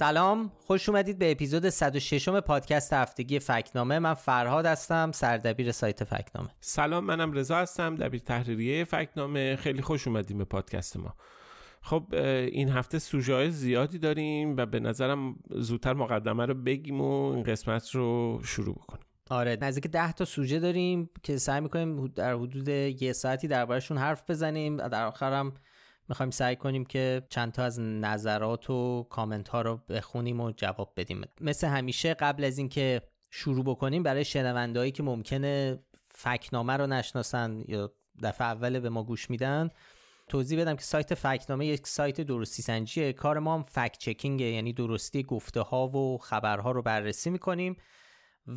سلام خوش اومدید به اپیزود 106 پادکست هفتگی فکنامه. من فرهاد هستم سردبیر سایت فکنامه. سلام منم رضا هستم دبیر تحریریه فکنامه. خیلی خوش اومدیم به پادکست ما. خب این هفته سوژه زیادی داریم و به نظرم زودتر مقدمه رو بگیم و این قسمت رو شروع بکنیم. آره نزدیک ده تا سوژه داریم که سعی می‌کنیم در حدود یه ساعتی دربارهشون حرف بزنیم در آخرم می‌خوایم سعی کنیم که چند تا از نظرات و کامنت ها رو بخونیم و جواب بدیم. مثل همیشه قبل از اینکه شروع بکنیم برای شنوندهایی که ممکنه فکنامه رو نشناسن یا دفعه اول به ما گوش میدن توضیح بدم که سایت فکنامه یک سایت درستی سنجیه کار ما هم فکت یعنی درستی گفته ها و خبرها رو بررسی می‌کنیم.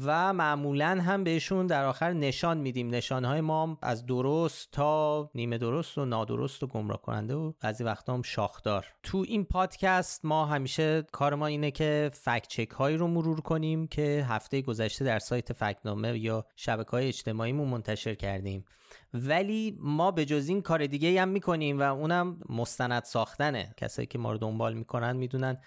و معمولا هم بهشون در آخر نشان میدیم. نشانهای ما از درست تا نیمه درست و نادرست و گمراه کننده و بعضی وقتا هم شاخدار. تو این پادکست ما همیشه کار ما اینه که فکت چک هایی رو مرور کنیم که هفته گذشته در سایت فکنامه یا شبکه های اجتماعیمون منتشر کردیم. ولی ما به جز این کار دیگه هم می‌کنیم و اونم مستند ساختنه. کسایی که ما رو دنبال می‌کنن می‌دونن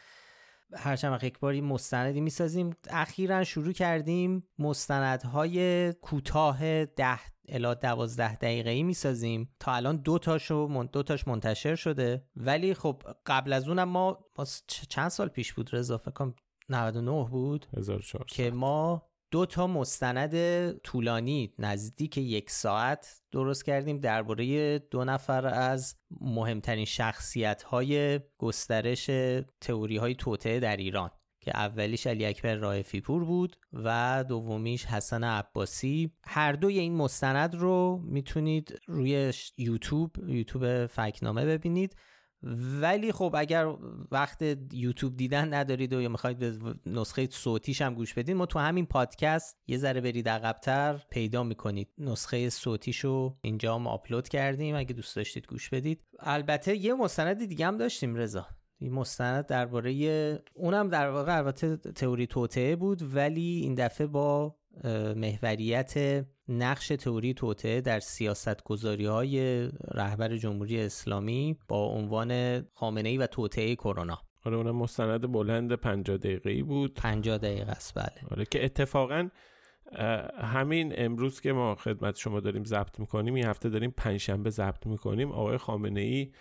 هر چند یک باری مستندی می‌سازیم. اخیرا شروع کردیم مستندهای کوتاه ده الا دوازده دقیقه ای می‌سازیم. تا الان دو تاشو دو تاش منتشر شده. ولی خب قبل از اونم ما چند سال پیش بود رضا؟ فکر کنم 99 بود. 1400 که ما دو تا مستند طولانی نزدیک یک ساعت درست کردیم درباره دو نفر از مهمترین شخصیت های گسترش تئوری های توطعه در ایران که اولیش علی اکبر رائفی پور بود و دومیش حسن عباسی. هر دوی این مستند رو می‌تونید روی یوتیوب یوتیوب فکنامه ببینید. ولی خب اگر وقت یوتیوب دیدن ندارید و یا می‌خواید به نسخه صوتیش هم گوش بدید ما تو همین پادکست یه ذره برید عقبتر پیدا می‌کنید. نسخه صوتیشو اینجا هم آپلود کردیم. اگه دوست داشتید گوش بدید. البته یه مستند دیگه هم داشتیم رضا. این مستند درباره اونم در واقع البته تئوری توطعه بود ولی این دفعه با محوریت نقش تئوری توطعه در سیاست گذاری های رهبر جمهوری اسلامی با عنوان خامنه ای و توطعه کرونا. آره اون مستند بلند 50 دقیقه ای بود. 50 دقیقه است بله. آره که اتفاقا همین امروز که ما خدمت شما داریم ضبط می‌کنیم این هفته داریم پنجشنبه ضبط می‌کنیم آقای خامنه ای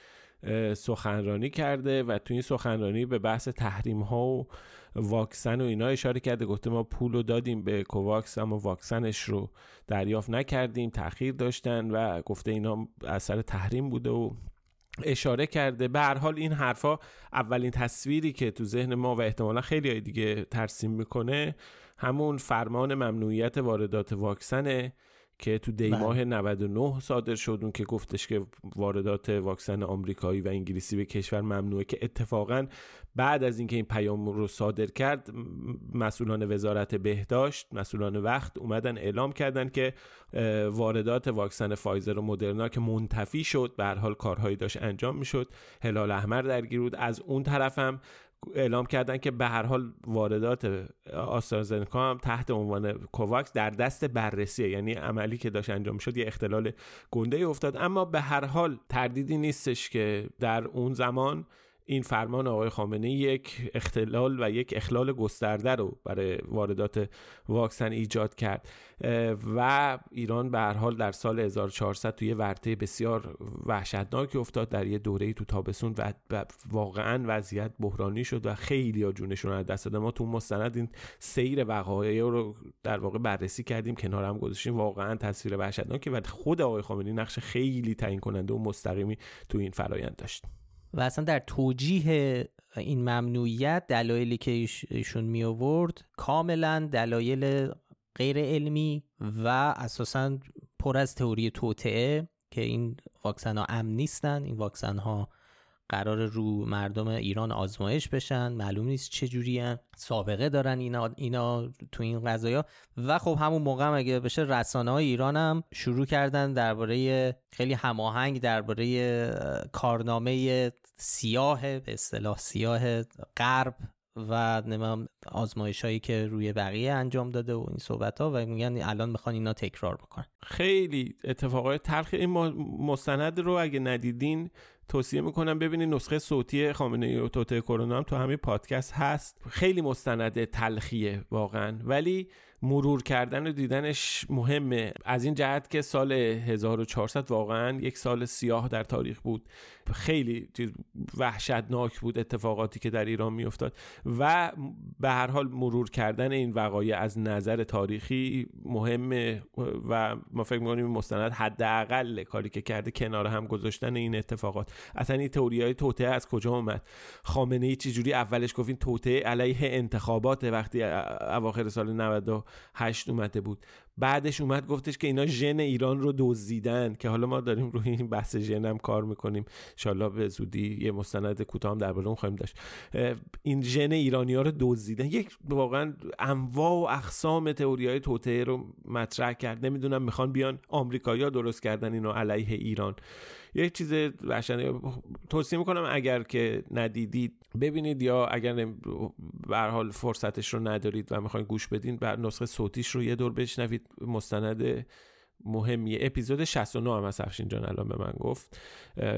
سخنرانی کرده و تو این سخنرانی به بحث تحریم ها و واکسن و اینا اشاره کرده گفته ما پول رو دادیم به کوواکس اما واکسنش رو دریافت نکردیم تاخیر داشتن و گفته اینا اثر تحریم بوده و اشاره کرده. به هر حال این حرفا اولین تصویری که تو ذهن ما و احتمالا خیلی دیگه ترسیم می‌کنه همون فرمان ممنوعیت واردات واکسنه. که تو دی ماه 99 صادر شد اون که گفتش که واردات واکسن آمریکایی و انگلیسی به کشور ممنوعه که اتفاقا بعد از اینکه این پیام رو صادر کرد مسئولان وزارت بهداشت مسئولان وقت اومدن اعلام کردن که واردات واکسن فایزر و مدرنا که منتفی شد به هر حال کارهایی داشت انجام می‌شد هلال احمر درگیر بود. از اون طرفم اعلام کردن که به هر حال واردات آسترازنکا هم تحت عنوان کوواکس در دست بررسیه. یعنی عملی که داشت انجام شد یه اختلال گنده افتاد. اما به هر حال تردیدی نیستش که در اون زمان این فرمان آقای خامنه یک اختلال و یک اخلال گسترده رو برای واردات واکسن ایجاد کرد و ایران به هر حال در سال 1400 توی ورطه بسیار وحشتناکی افتاد در یه دوره تو تابستون و واقعا وضعیت بحرانی شد و خیلی ها جونشون رو دست دادن. ما تو مستند این سیر وقایع رو در واقع بررسی کردیم کنار هم گذاشتیم. واقعا تصویر وحشتناکی و خود آقای خامنه‌ای نقش خیلی تعیین کننده و مستقیمی تو این فرایند داشت. و اصلا در توجیه این ممنوعیت دلایلی که ایشون می آورد کاملا دلایل غیر علمی و اساسا پر از تئوری توطعه که این واکسن ها امن نیستن این واکسن ها قرار رو مردم ایران آزمایش بشن. معلوم نیست چه جوری سابقه دارن اینا اینا تو این قضايا و خب همون موقع هم اگه بشه رسانه های ایران هم شروع کردن درباره خیلی هماهنگ درباره کارنامه سیاه به اصطلاح سیاه غرب و نمیم آزمایش هایی که روی بقیه انجام داده و این صحبت ها و میگن الان می‌خوان اینا تکرار بکنن. خیلی اتفاقای تلخ. این مستند رو اگه ندیدین توصیه می‌کنم ببینید نسخه صوتی خامنه ای توته کرونا هم تو همین پادکست هست. خیلی مستند تلخیه واقعا. ولی مرور کردن و دیدنش مهمه. از این جهت که سال 1400 واقعا یک سال سیاه در تاریخ بود. خیلی وحشتناک بود اتفاقاتی که در ایران میافتاد و به هر حال مرور کردن این وقایع از نظر تاریخی مهمه و ما فکر می‌کنیم مستند حداقل کاری که کرده کنار هم گذاشتن این اتفاقات. اصلا این تئوری های توته از کجا اومد؟ خامنه ای چجوری اولش گفتین توته علیه انتخابات وقتی اواخر سال 98 اومده بود. بعدش اومد گفتش که اینا ژن ایران رو دزدیدن که حالا ما داریم روی این بحث ژن هم کار می‌کنیم. انشالله به زودی یه مستند کوتاه هم درباره اون خواهیم داشت. این ژن ایرانی ها رو دزدیدن. یک واقعا انواع و اقسام تئوری های رو مطرح کرد. نمی‌دونم می‌خوان بیان آمریکایی‌ها درست کردن اینو علیه ایران. یک چیز وحشتناک. توصیه می‌کنم اگر که ندیدید ببینید یا اگر به حال فرصتش رو ندارید و می‌خواین گوش بدین بر نسخه صوتیش رو یه دور بشنوید. مستند مهمیه اپیزود 69 هم از افشین جان الان به من گفت.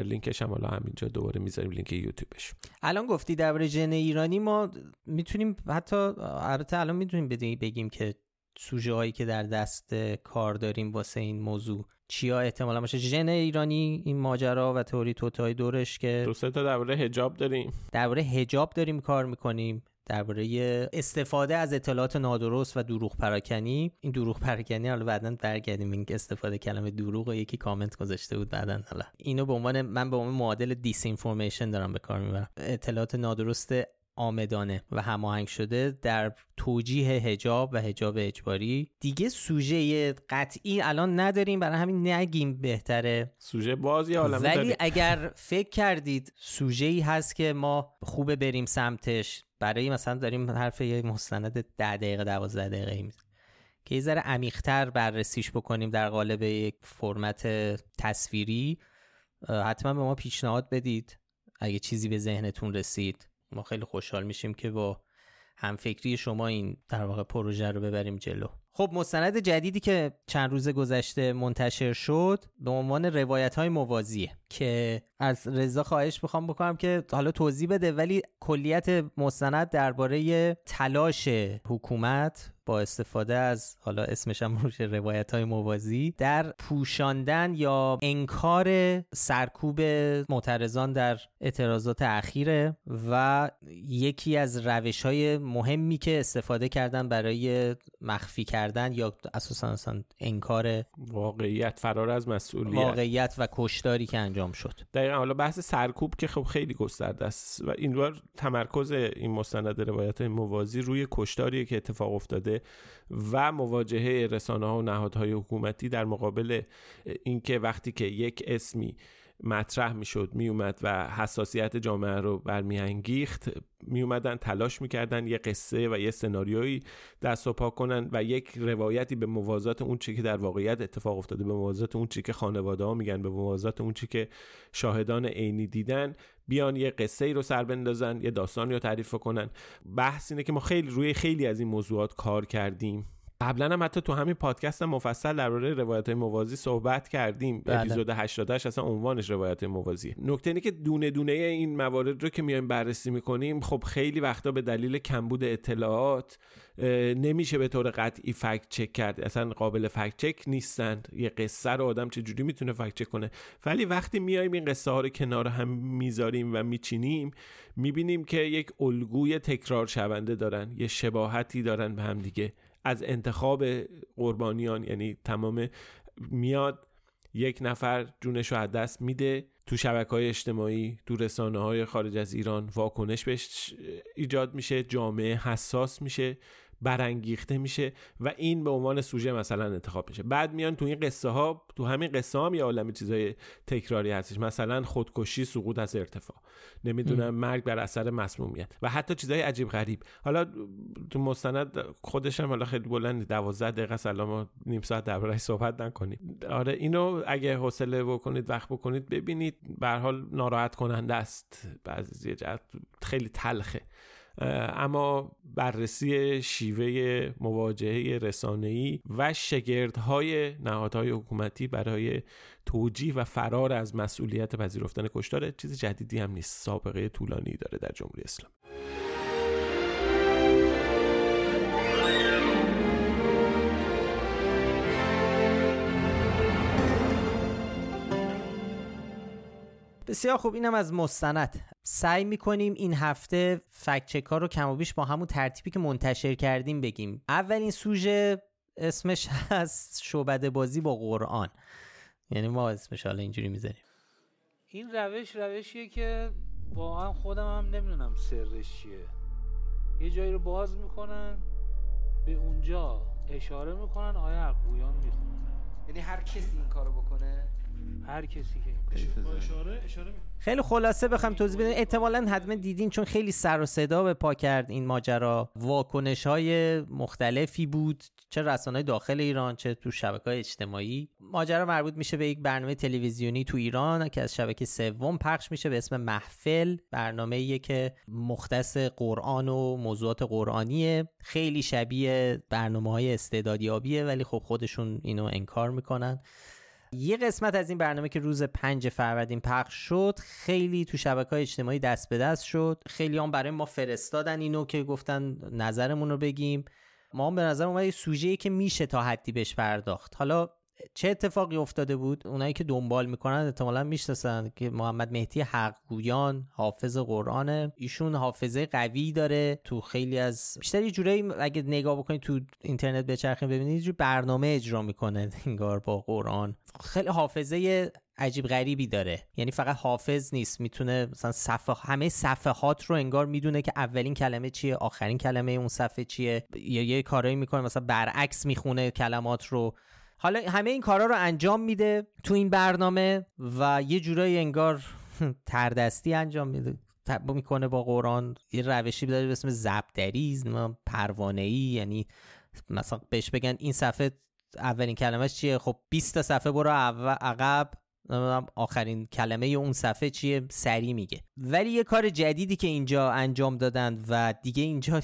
لینکش هم حالا همینجا دوباره می‌ذاریم لینک یوتیوبش. الان گفتی درباره ژن ایرانی ما می‌تونیم حتی البته الان می‌تونیم بگیم که سوژه هایی که در دست کار داریم واسه این موضوع. چیا احتمالا باشه؟ ژن ایرانی این ماجرا و تئوری توطئه دورش که دو تا درباره حجاب داریم. درباره حجاب داریم کار می‌کنیم. درباره استفاده از اطلاعات نادرست و دروغ پراکنی. این دروغ پراکنی حالا بعدا برگردیم. این استفاده کلمه دروغ و یکی کامنت گذاشته بود بعدا. حالا اینو به عنوان من به عنوان معادل disinformation دارم به کار می‌برم. اطلاعات نادرست آمدانه و هماهنگ شده در توجیه هجاب و هجاب اجباری. دیگه سوژه قطعی الان نداریم برای همین نگیم بهتره. سوژه بازی عالمه ولی اگر فکر کردید سوژه ای هست که ما خوبه بریم سمتش برای مثلا داریم حرف یک مستند ده دقیقه دوازده دقیقه که یه ذره عمیقتر بررسیش بکنیم در قالب یک فرمت تصویری حتما به ما پیشنهاد بدید اگه چیزی به ذهنتون رسید. ما خیلی خوشحال میشیم که با همفکری شما این در واقع پروژه رو ببریم جلو. خب مستند جدیدی که چند روز گذشته منتشر شد به عنوان روایت های موازیه که از رضا خواهش بخوام بکنم که حالا توضیح بده ولی کلیت مستند درباره تلاش حکومت با استفاده از حالا اسمش هم روش روایت های موازی در پوشاندن یا انکار سرکوب معترضان در اعتراضات اخیره و یکی از روش های مهمی که استفاده کردن برای مخفی کردن یا اساسا اصلا انکار واقعیت فرار از مسئولیت. واقعیت و کشتاری که انجام شد. دقیقا حالا بحث سرکوب که خب خیلی گسترده است و این بار تمرکز این مستند روایت موازی روی کشتاریه که اتفاق افتاده. و مواجهه رسانه ها و نهادهای حکومتی در مقابل اینکه وقتی که یک اسمی مطرح می‌شد میومد و حساسیت جامعه رو برمیانگیخت. میومدن تلاش می‌کردن یه قصه و یه سناریویی دست و پا کنن و یک روایتی به موازات اون چی که در واقعیت اتفاق افتاده به موازات اون چی که خانواده ها میگن به موازات اون چی که شاهدان عینی دیدن بیان یه قصه ای رو سر بندازن یه داستانی رو تعریف کنن. بحث اینه که ما خیلی روی خیلی از این موضوعات کار کردیم. قبلا هم حتی تو همین پادکست مفصل درباره روایت موازی صحبت کردیم. بله. اپیزود 88 اصلا عنوانش روایت موازی نکته اینه که دونه دونه این موارد رو که میایم بررسی می‌کنیم خب خیلی وقتا به دلیل کمبود اطلاعات نمیشه به طور قطعی فکت چک کرد. اصلا قابل فکت چک نیستند. یه قصه رو آدم چجوری می‌تونه فکت چک کنه؟ ولی وقتی میایم این قصه ها رو کنار هم می‌ذاریم و میچینیم می‌بینیم که یک الگوی تکرار شونده دارن یه شباهتی دارن به هم دیگه. از انتخاب قربانیان یعنی تمام میاد یک نفر جونش رو از دست میده تو شبکه های اجتماعی تو رسانه های خارج از ایران واکنش بهش ایجاد میشه جامعه حساس میشه. برانگیخته میشه و این به عنوان سوژه مثلا انتخاب میشه. بعد میان تو این قصه ها تو همین قصه هم یه عالمی چیزای تکراری هستش. مثلا خودکشی سقوط از ارتفاع. نمی‌دونم مرگ بر اثر مسمومیت. و حتی چیزای عجیب غریب. حالا تو مستند خودش هم حالا خیلی بلند 12 دقیقه سلام ما نیم ساعت درباره‌اش صحبت نکنید. آره اینو اگه حوصله بکنید وقت بکنید ببینید. به حال ناراحت کننده است. بعضی خیلی تلخه. اما بررسی شیوه مواجهه رسانه‌ای و شگردهای نهادهای حکومتی برای توجیه و فرار از مسئولیت پذیرفتن کشتار چیز جدیدی هم نیست. سابقه طولانی داره در جمهوری اسلامی. بسیار خوب اینم از مستند. سعی می‌کنیم این هفته فکچک ها رو کم و بیش با همون ترتیبی که منتشر کردیم بگیم. اولین سوژه اسمش از شعبده بازی با قرآن. یعنی ما اسمش حالا اینجوری می‌ذاریم. این روش روشیه که واقعا خودم هم نمی‌دونم سرش چیه. یه جایی رو باز می‌کنن به اونجا اشاره می‌کنن آیا حقویان می‌خونن یعنی هر کسی این کارو بکنه؟ هر کسی که اشاره اشاره خیلی خلاصه بخوام توضیح بدم. احتمالا حتما دیدین چون خیلی سر و صدا به پا کرد این ماجرا. واکنش های مختلفی بود چه رسانه داخل ایران چه تو شبکه های اجتماعی. ماجرا مربوط میشه به یک برنامه تلویزیونی تو ایران که از شبکه سوم پخش میشه به اسم محفل. برنامه که مختص قرآن و موضوعات قرآنیه. خیلی شبیه برنامه های استعدادیابیه ولی خب خودشون اینو انکار می‌کنن. یه قسمت از این برنامه که روز پنج فروردین پخش شد خیلی تو شبکه های اجتماعی دست به دست شد. خیلی هم برای ما فرستادن اینو که گفتن نظرمون رو بگیم. ما هم به نظر اومد یه که میشه تا حدی بهش پرداخت. حالا چه اتفاقی افتاده بود؟ اونایی که دنبال می‌کنن احتمالا می‌شناسن که محمد مهدی حقگویان حافظ قرآنه. ایشون حافظه قوی داره. تو خیلی از بیشتر یه جورایی اگه نگاه بکنید تو اینترنت بچرخین ببینید یه برنامه اجرا می‌کنه انگار با قرآن. خیلی حافظه عجیب غریبی داره. یعنی فقط حافظ نیست. می‌تونه مثلا صفحه همه صفحات رو انگار می‌دونه که اولین کلمه چیه آخرین کلمه اون صفحه چیه. یا یه کارایی می‌کنه مثلا برعکس می‌خونه کلمات رو. حالا همه این کارا رو انجام میده تو این برنامه و یه جورایی انگار تردستی انجام میده. می‌کنه با قرآن یه روشی داره به اسم زبدری پروانه ای یعنی مثلا بهش بگن این صفحه اولین کلمهش چیه؟ خب 20 تا صفحه برو عقب. آخرین کلمه اون صفحه چیه؟ سری میگه. ولی یه کار جدیدی که اینجا انجام دادن و دیگه اینجا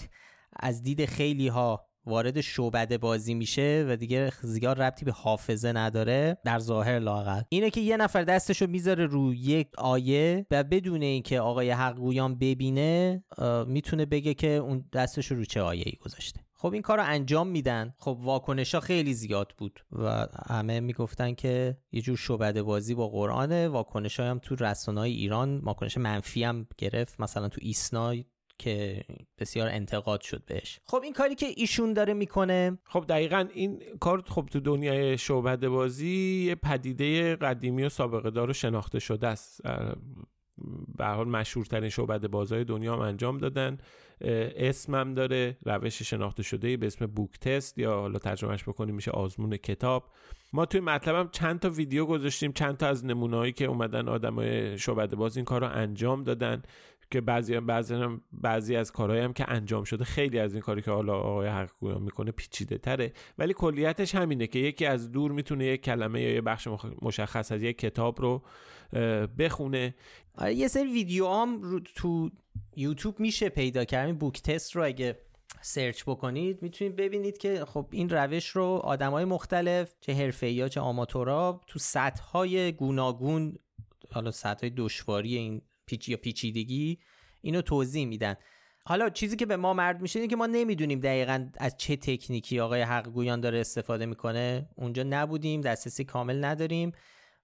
از دید خیلی ها وارد شعبده بازی میشه و دیگه زیاد ربطی به حافظه نداره در ظاهر لاقل اینه که یه نفر دستشو می‌ذاره رو یک آیه و بدون اینکه آقای حقگویان ببینه می‌تونه بگه که اون دستشو رو چه آیه ای گذاشته. خب این کار رو انجام میدن. خب واکنش ها خیلی زیاد بود و همه می‌گفتن که یه جور شعبده بازی با قرآنه. واکنش هم تو رسانه های ایران واکنش منفی هم گرفت. مثلا تو ایسنا که بسیار انتقاد شد بهش. خب این کاری که ایشون داره می‌کنه خب دقیقا این کار خب تو دنیای شعبده بازی یه پدیده قدیمی و سابقه دار و شناخته شده است. به حال مشهورترین شعبده بازهای دنیا هم انجام دادن. اسمم داره روش شناخته شده به اسم بوک تست یا حالا ترجمهش بکنیم میشه آزمون کتاب. ما توی مطلبم چند تا ویدیو گذاشتیم چند تا از نمونه‌هایی که اومدن آدمای شعبده باز این کار رو انجام دادن. که بعضی بعضی بعضی از کارهایی هم که انجام شده خیلی از این کاری که حالا آقای حقیقی می‌کنه پیچیده تره. ولی کلیتش همینه که یکی از دور می‌تونه یک کلمه یا یه بخش مشخص از یک کتاب رو بخونه. آره یه سری ویدیو هم رو تو یوتیوب میشه پیدا کرد. بوک تست رو اگه سرچ بکنید می‌تونید ببینید که خب این روش رو آدمای مختلف چه حرفه یا چه آماتورا تو سطح های گوناگون حالا سطح های دشواری این پیچ یا پیچیدگی اینو توضیح میدن. حالا چیزی که به ما مرد میشه اینه که ما نمی‌دونیم دقیقا از چه تکنیکی آقای حق گویان داره استفاده می‌کنه. اونجا نبودیم دسترسی کامل نداریم.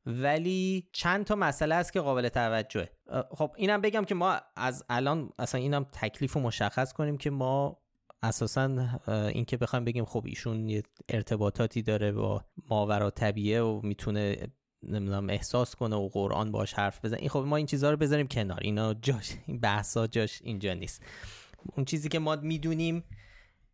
ولی چند تا مسئله است که قابل توجهه. خب اینم بگم که ما از الان اصلا اینم تکلیف رو مشخص کنیم که ما اساسا اینکه بخوایم بگیم خب ایشون ارتباطاتی داره با ماورا طبیعه و می‌تونه نمی‌دونم احساس کنه و قرآن باش حرف بزن این خب ما این چیزها رو بذاریم کنار. اینا جاش این بحثا جاش اینجا نیست. اون چیزی که ما می‌دونیم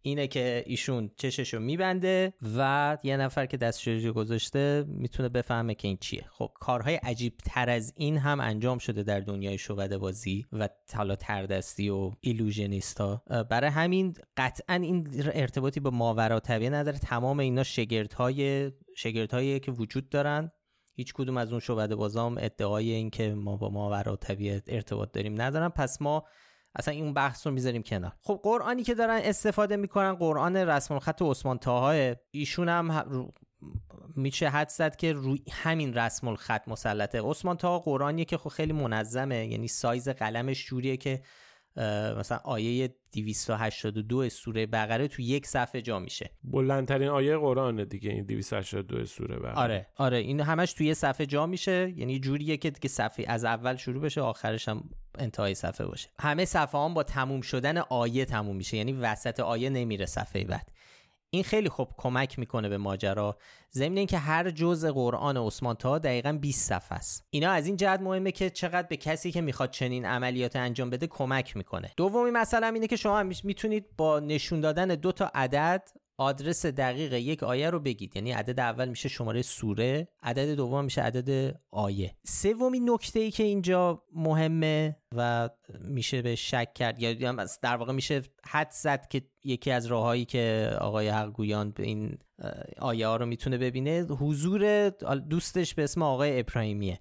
اینه که ایشون چششو میبنده و یه نفر که دستشویی گذاشته می‌تونه بفهمه که این چیه. خب کارهای عجیب تر از این هم انجام شده در دنیای شعبده بازی و حالا تردستی و ایلوژنیستا برای همین قطعا این ارتباطی با ماورا طبیعه نداره. تمام اینا شگردهای شگردهایی که وجود دارن هیچ کدوم از اون شعبده بازام ادعای این که ما با ماورا طبیعه ارتباط داریم ندارن. پس ما اصلا این بحث رو می‌ذاریم کنار. خب قرآنی که دارن استفاده می‌کنن قرآن رسم الخط عثمان تاهای ایشون هم میشه حد زد که روی همین رسم الخط مسلطه. عثمان تا قرآنیه که خب خیلی منظمه یعنی سایز قلمش جوریه که مثلا آیه 282 سوره بقره تو یک صفحه جا میشه. بلندترین آیه قرآن دیگه این 282 سوره بقره. آره آره این همش تو یه صفحه جا میشه. یعنی جوریه که دیگه صفحه از اول شروع بشه آخرش هم انتهای صفحه باشه. همه صفحه هم با تموم شدن آیه تموم میشه. یعنی وسط آیه نمیره صفحه بعد. این خیلی خوب کمک می‌کنه به ماجرا ضمن اینکه هر جزء قرآن عثمان تا دقیقا 20 صفحه است. اینا از این جهت مهمه که چقدر به کسی که می‌خواد چنین عملیات انجام بده کمک می‌کنه. دومی مثلا اینه که شما می‌تونید با نشون دادن دو تا عدد آدرس دقیق یک آیه رو بگید. یعنی عدد اول میشه شماره سوره عدد دوم میشه عدد آیه. سومین نکته ای که اینجا مهمه و میشه به شک کرد یا در واقع میشه حد زد که یکی از راههایی که آقای حقگویان به این آیه ها رو می‌تونه ببینه حضور دوستش به اسم آقای ابراهیمیه.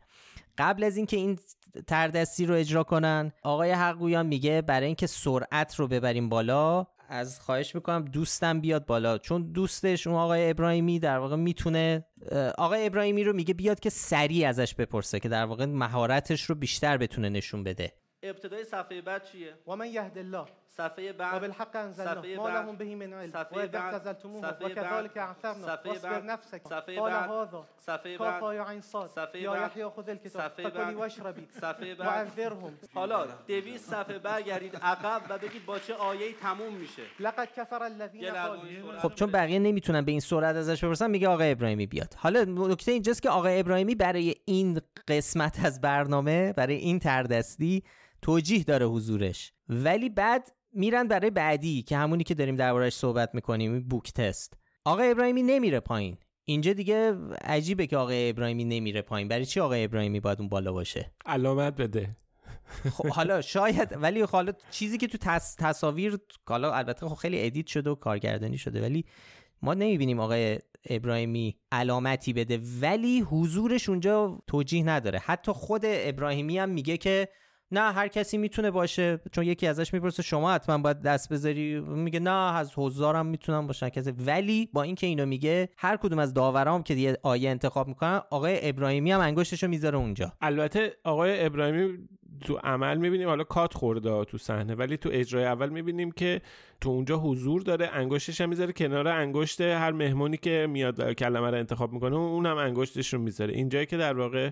قبل از اینکه این تردستی رو اجرا کنن آقای حقگویان میگه برای اینکه سرعت رو ببریم بالا از خواهش می‌کنم دوستم بیاد بالا. چون دوستش اون آقای ابراهیمی در واقع می‌تونه آقای ابراهیمی رو میگه بیاد که سریع ازش بپرسه که در واقع مهارتش رو بیشتر بتونه نشون بده. ابتدای صفحه بعد چیه؟ و من یهد الله. صفحه بعد و بالحق انزلنا ما بعد لهم به من علم. صفحه و بعد اعتزلتموه صفحه و كذلك اعثرنا صفحه واصبر بعد نفسك. صفحه قال بعد هذا. بعد یا عین صاد. بعد یحیی خذ الکتاب صفحه فکلی بعد واشربی صفحه بعد وانذرهم حالا 200 صفحه برگردید عقب و بگید با چه آیه‌ای تموم میشه. لقد کفر الذين قالوا. خب چون بقیه نمی‌تونن به این سرعت ازش بپرسن میگه آقای ابراهیمی بیاد. حالا نکته اینجاست که آقای ابراهیمی برای این قسمت از برنامه برای این تردستی توجیه داره حضورش. ولی بعد میرن برای بعدی که همونی که داریم دربارش صحبت می‌کنیم بوک تست. آقای ابراهیمی نمیره پایین. اینجا دیگه عجیبه که آقای ابراهیمی نمیره پایین. برای چی آقای ابراهیمی باید اون بالا باشه؟ علامت بده. خب حالا شاید ولی حالا چیزی که تو تص... تصاویر حالا البته خب خیلی ادیت شده و کارگردانی شده ولی ما نمی‌بینیم آقای ابراهیمی علامتی بده. ولی حضورش اونجا توجیه نداره. حتی خود ابراهیمی هم میگه که نه هر کسی می‌تونه باشه چون یکی ازش می‌پرسه شما حتما باید دست بذاری؟ میگه نه از حضارم می‌تونم باشن کسی ولی با اینکه اینو میگه هر کدوم از داورام که یه آیه انتخاب می‌کنن آقای ابراهیمی هم انگشتشو می‌ذاره اونجا. البته آقای ابراهیمی تو عمل می‌بینیم حالا کات خورده تو صحنه ولی تو اجرای اول می‌بینیم که تو اونجا حضور داره انگشتش هم می‌ذاره کنار انگشت هر مهمونی که میاد کلمه رو انتخاب می‌کنه اون هم انگشتش رو می‌ذاره. اینجایی که در واقع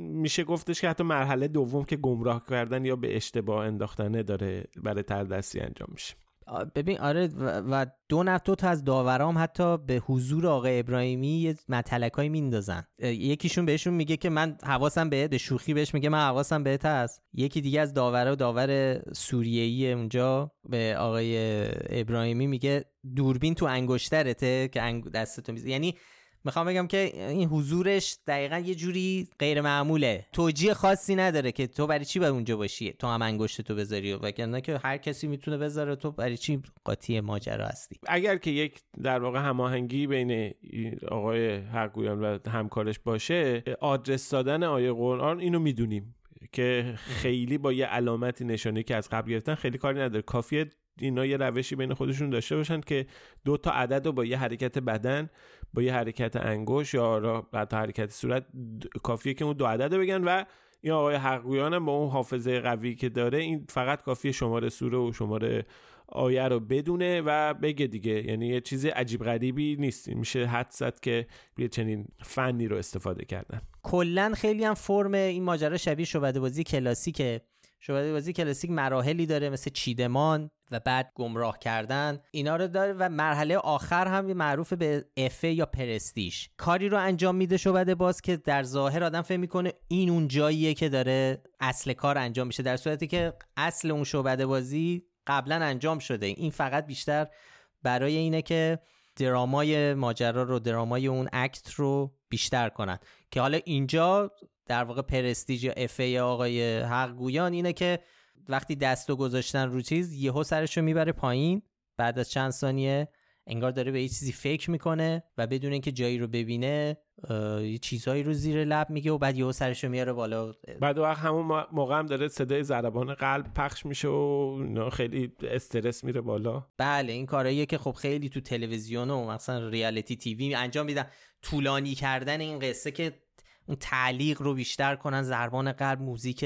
میشه گفتش که حتی مرحله دوم که گمراه کردن یا به اشتباه انداختنه داره برای تردستی انجام میشه. ببین آره و دو نفر تا از داورام حتی به حضور آقای ابراهیمی یه میندازن. یکیشون بهشون میگه که من حواسم بهت به شوخی بهش میگه من حواسم بهت هست. یکی دیگه از داورا داور سوریه‌ای اونجا به آقای ابراهیمی میگه دوربین تو انگشترته که انگ... دستتو میزه یعنی می‌خوام بگم که این حضورش دقیقا یه جوری غیر معموله توجیه خاصی نداره که تو برای چی باید اونجا باشی؟ تو هم انگشت تو بذاری و که هر کسی می‌تونه بذاره تو برای چی قاطی ماجرا هستی؟ اگر که یک در واقع هماهنگی بین آقای حقگویان و همکارش باشه آدرس دادن آیه قرآن اینو می‌دونیم که خیلی با یه علامتی نشانی که از قبل گرفتن خیلی کاری نداره. کافیه اینا یه روشی بین خودشون داشته باشن که دو تا عدد رو با یه حرکت بدن با یه حرکت انگوش یا حتی حرکت صورت کافیه که اون دو عدد بگن و این آقای حقویان با اون حافظه قوی که داره این فقط کافیه شماره سوره و شماره آیه رو بدونه و بگه دیگه. یعنی یه چیز عجیب غریبی نیست. میشه حد زد که یه چنین فنی رو استفاده کردن. کلا خیلی هم فرم این ماجرا شبیه شعبده بازی کلاسیکه. شعبده بازی کلاسیک مراحلی داره مثل چیدمان و بعد گمراه کردن. اینا رو داره و مرحله آخر هم معروف به افه یا پرستیش کاری رو انجام میده شعبده باز که در ظاهر آدم فهم می‌کنه این اون جاییه که داره اصل کار انجام میشه در صورتی که اصل اون شعبده بازی قبلا انجام شده. این فقط بیشتر برای اینه که درامای ماجرا رو درامای اون اکت رو بیشتر کنن. که حالا اینجا در واقع پرستیج یا افه آقای حق گویان اینه که وقتی دستو گذاشتن رو چیز یهو سرش رو می‌بره پایین. بعد از چند ثانیه انگار داره به یه چیزی فکر می‌کنه و بدون اینکه جایی رو ببینه یه چیزهایی رو زیر لب میگه و بعد یهو سرش رو میاره بالا. بعد وقت همون موقع هم داره صدای ضربان قلب پخش میشه و خیلی استرس میره بالا. بله این کاراییه که خب خیلی تو تلویزیون و مثلا ریالیتی تیوی انجام میدن. طولانی کردن این قصه که اون تعلیق رو بیشتر کنن ضربان قلب موزیک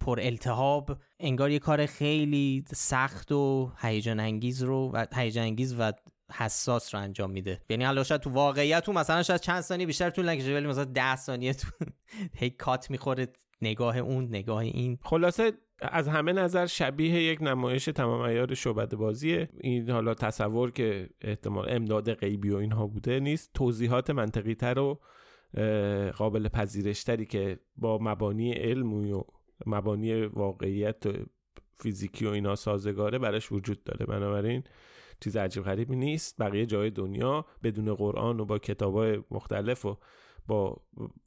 پر التهاب. انگار یه کار خیلی سخت و هیجان انگیز رو و هیجان انگیز و حساس رو انجام میده. یعنی حالا شاید تو واقعیت تو مثلا شاید چند ثانیه بیشتر طول نکشه ولی مثلا ده ثانیه تو هی کات می‌خوره نگاه اون نگاه این. خلاصه از همه نظر شبیه یک نمایش تمام عیار شعبده بازیه. این حالا تصور که احتمال امداد غیبی و اینها بوده نیست. توضیحات منطقی تر و قابل پذیرشتری که با مبانی علم و مبانی واقعیت و فیزیکی و اینا سازگاره براش وجود داره. بنابراین چیز عجیب غریبی نیست. بقیه جای دنیا بدون قرآن و با کتابای مختلف و با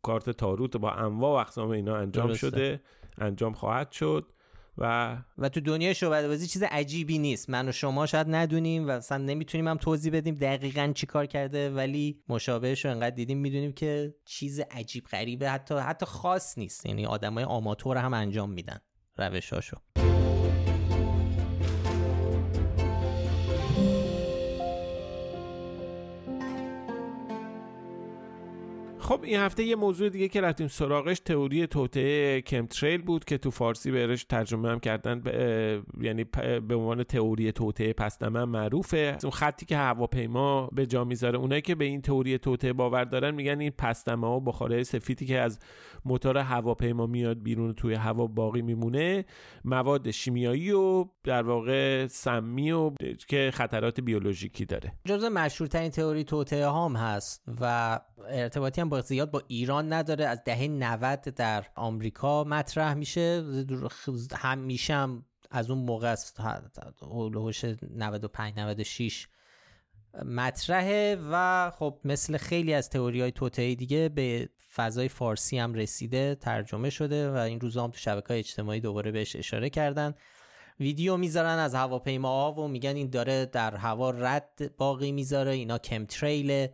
کارت تاروت و با انواع و اقسام اینا انجام درسته. شده. انجام خواهد شد. و و تو دنیای شعبده بازی چیز عجیبی نیست. من و شما شاید ندونیم و اصلا نمی‌تونیم هم توضیح بدیم دقیقا چی کار کرده ولی مشابهش رو انقدر دیدیم می‌دونیم که چیز عجیب غریبه حتی حتی خاص نیست. یعنی آدمای آماتور هم انجام میدن روشاشو. خب این هفته یه موضوع دیگه که رفتیم سراغش تئوری توطعه کمتریل بود که تو فارسی بهش ترجمه هم کردن اه، یعنی پ- به عنوان تئوری توطعه پس دمن معروفه. اون خطی که هواپیما به جا می‌ذاره اونایی که به این تئوری توطعه باور دارن میگن این پس دمه ها بخاره سفیدی که از موتور هواپیما میاد بیرون و توی هوا باقی میمونه مواد شیمیایی و در واقع سمی و که خطرات بیولوژیکی داره. جزو مشهورترین تئوری توطعه هم هست و ارتباطی هم زیاد با ایران نداره از دهه 90 در آمریکا مطرح میشه. همیشه هم از اون موقع است هولوش 95 96 مطرحه و خب مثل خیلی از تئوری های توطئه دیگه به فضای فارسی هم رسیده ترجمه شده و این روزا هم تو شبکه های اجتماعی دوباره بهش اشاره کردن. ویدیو می‌ذارن از هواپیماها و میگن این داره در هوا رد باقی می‌ذاره اینا کمتریل.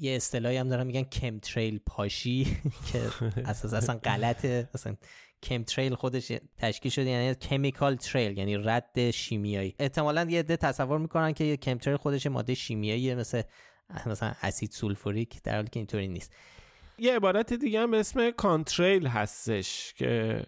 یه اصطلاحی هم دارن میگن کمتریل پاشی که اساس اصلا غلطه. اصلا کمتریل خودش تشکیل شده یعنی کمیکال تریل یعنی رد شیمیایی. احتمالا یه عده تصور می‌کنن که کمتریل خودش ماده شیمیایی مثل مثلا اسید سولفوریک در حالی که اینطوری نیست. یه عبارت دیگه هم اسم contrail هستش که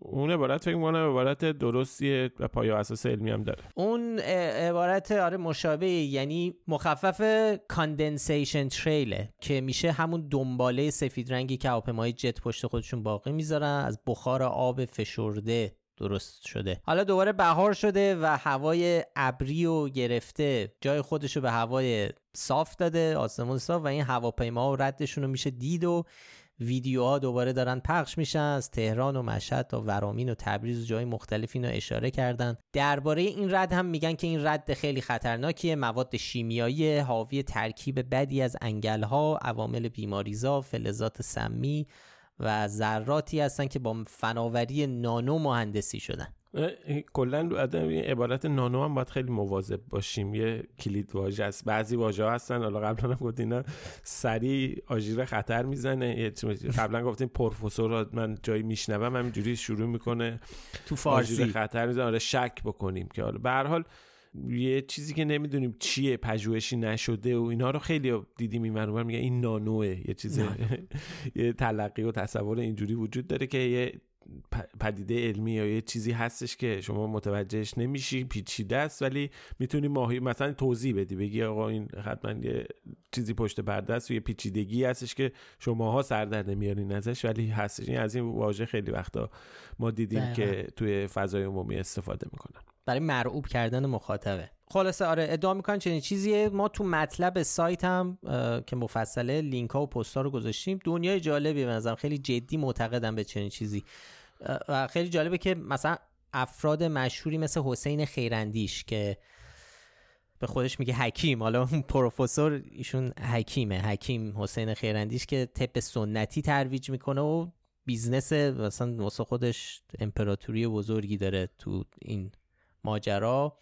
اون عبارت فکر می‌کنم عبارت درستیه و پایه اساس علمی هم داره. اون عبارت آره مشابه یعنی مخفف condensation trail ه که میشه همون دنباله سفید رنگی که هواپیمای جت پشت خودشون باقی می‌ذارن. از بخار آب فشرده درست شده. حالا دوباره بهار شده و هوای ابری و گرفته. جای خودش رو به هوای صاف داده آسمون صاف و این هواپیما و ردشون رو میشه دید و ویدیوها دوباره دارن پخش میشن از تهران و مشهد تا ورامین و تبریز و جای مختلفی اینو اشاره کردن. درباره این رد هم میگن که این رد خیلی خطرناکیه مواد شیمیایی حاوی ترکیب بدی از انگلها عوامل بیماریزا فلزات سمی و ذراتی هستن که با فناوری نانو مهندسی شدن. کلا عبارت نانو هم باید خیلی مواظب باشیم. یه کلید واژه است. بعضی واژه ها هستن. حالا قبلا هم گفتیم اینا سریع آژیر خطر می‌زنه. قبلا گفتیم پروفسور من جایی میشنوم همینجوری شروع می‌کنه تو فارسی. خطر می‌زنه. آره شک بکنیم که حالا. به هر حال یه چیزی که نمی‌دونیم چیه پژوهشی نشده و اینا رو خیلی دیدیم این میگه این نانوه. یه چیز یه تلقی و تصور اینجوری وجود داره که یه پدیده علمی یا یه چیزی هستش که شما متوجهش نمیشی پیچیده است ولی می‌تونی ماهی مثلا توضیح بدی. بگی آقا این حتما یه چیزی پشت پرده است و یه پیچیدگی هستش که شماها سر در نمیارین ازش ولی هستش. این از این واژه خیلی وقتا ما دیدیم دقیقا. که توی فضای عمومی استفاده می‌کنن. برای مرعوب کردن مخاطبه. خلاصه آره ادعا می‌کنن چنین چیزیه. ما تو مطلب سایت هم که مفصله لینک ها و پست ها رو گذاشتیم. دنیای جالبی به نظرم. خیلی جدی معتقدم به چنین چیزی. و خیلی جالبه که مثلا افراد مشهوری مثل حسین خیراندیش که به خودش میگه حکیم حالا پروفسور ایشون حکیمه حکیم حسین خیراندیش که طب سنتی ترویج می‌کنه و business مثلا واسه خودش امپراتوری بزرگی داره تو این ماجرا.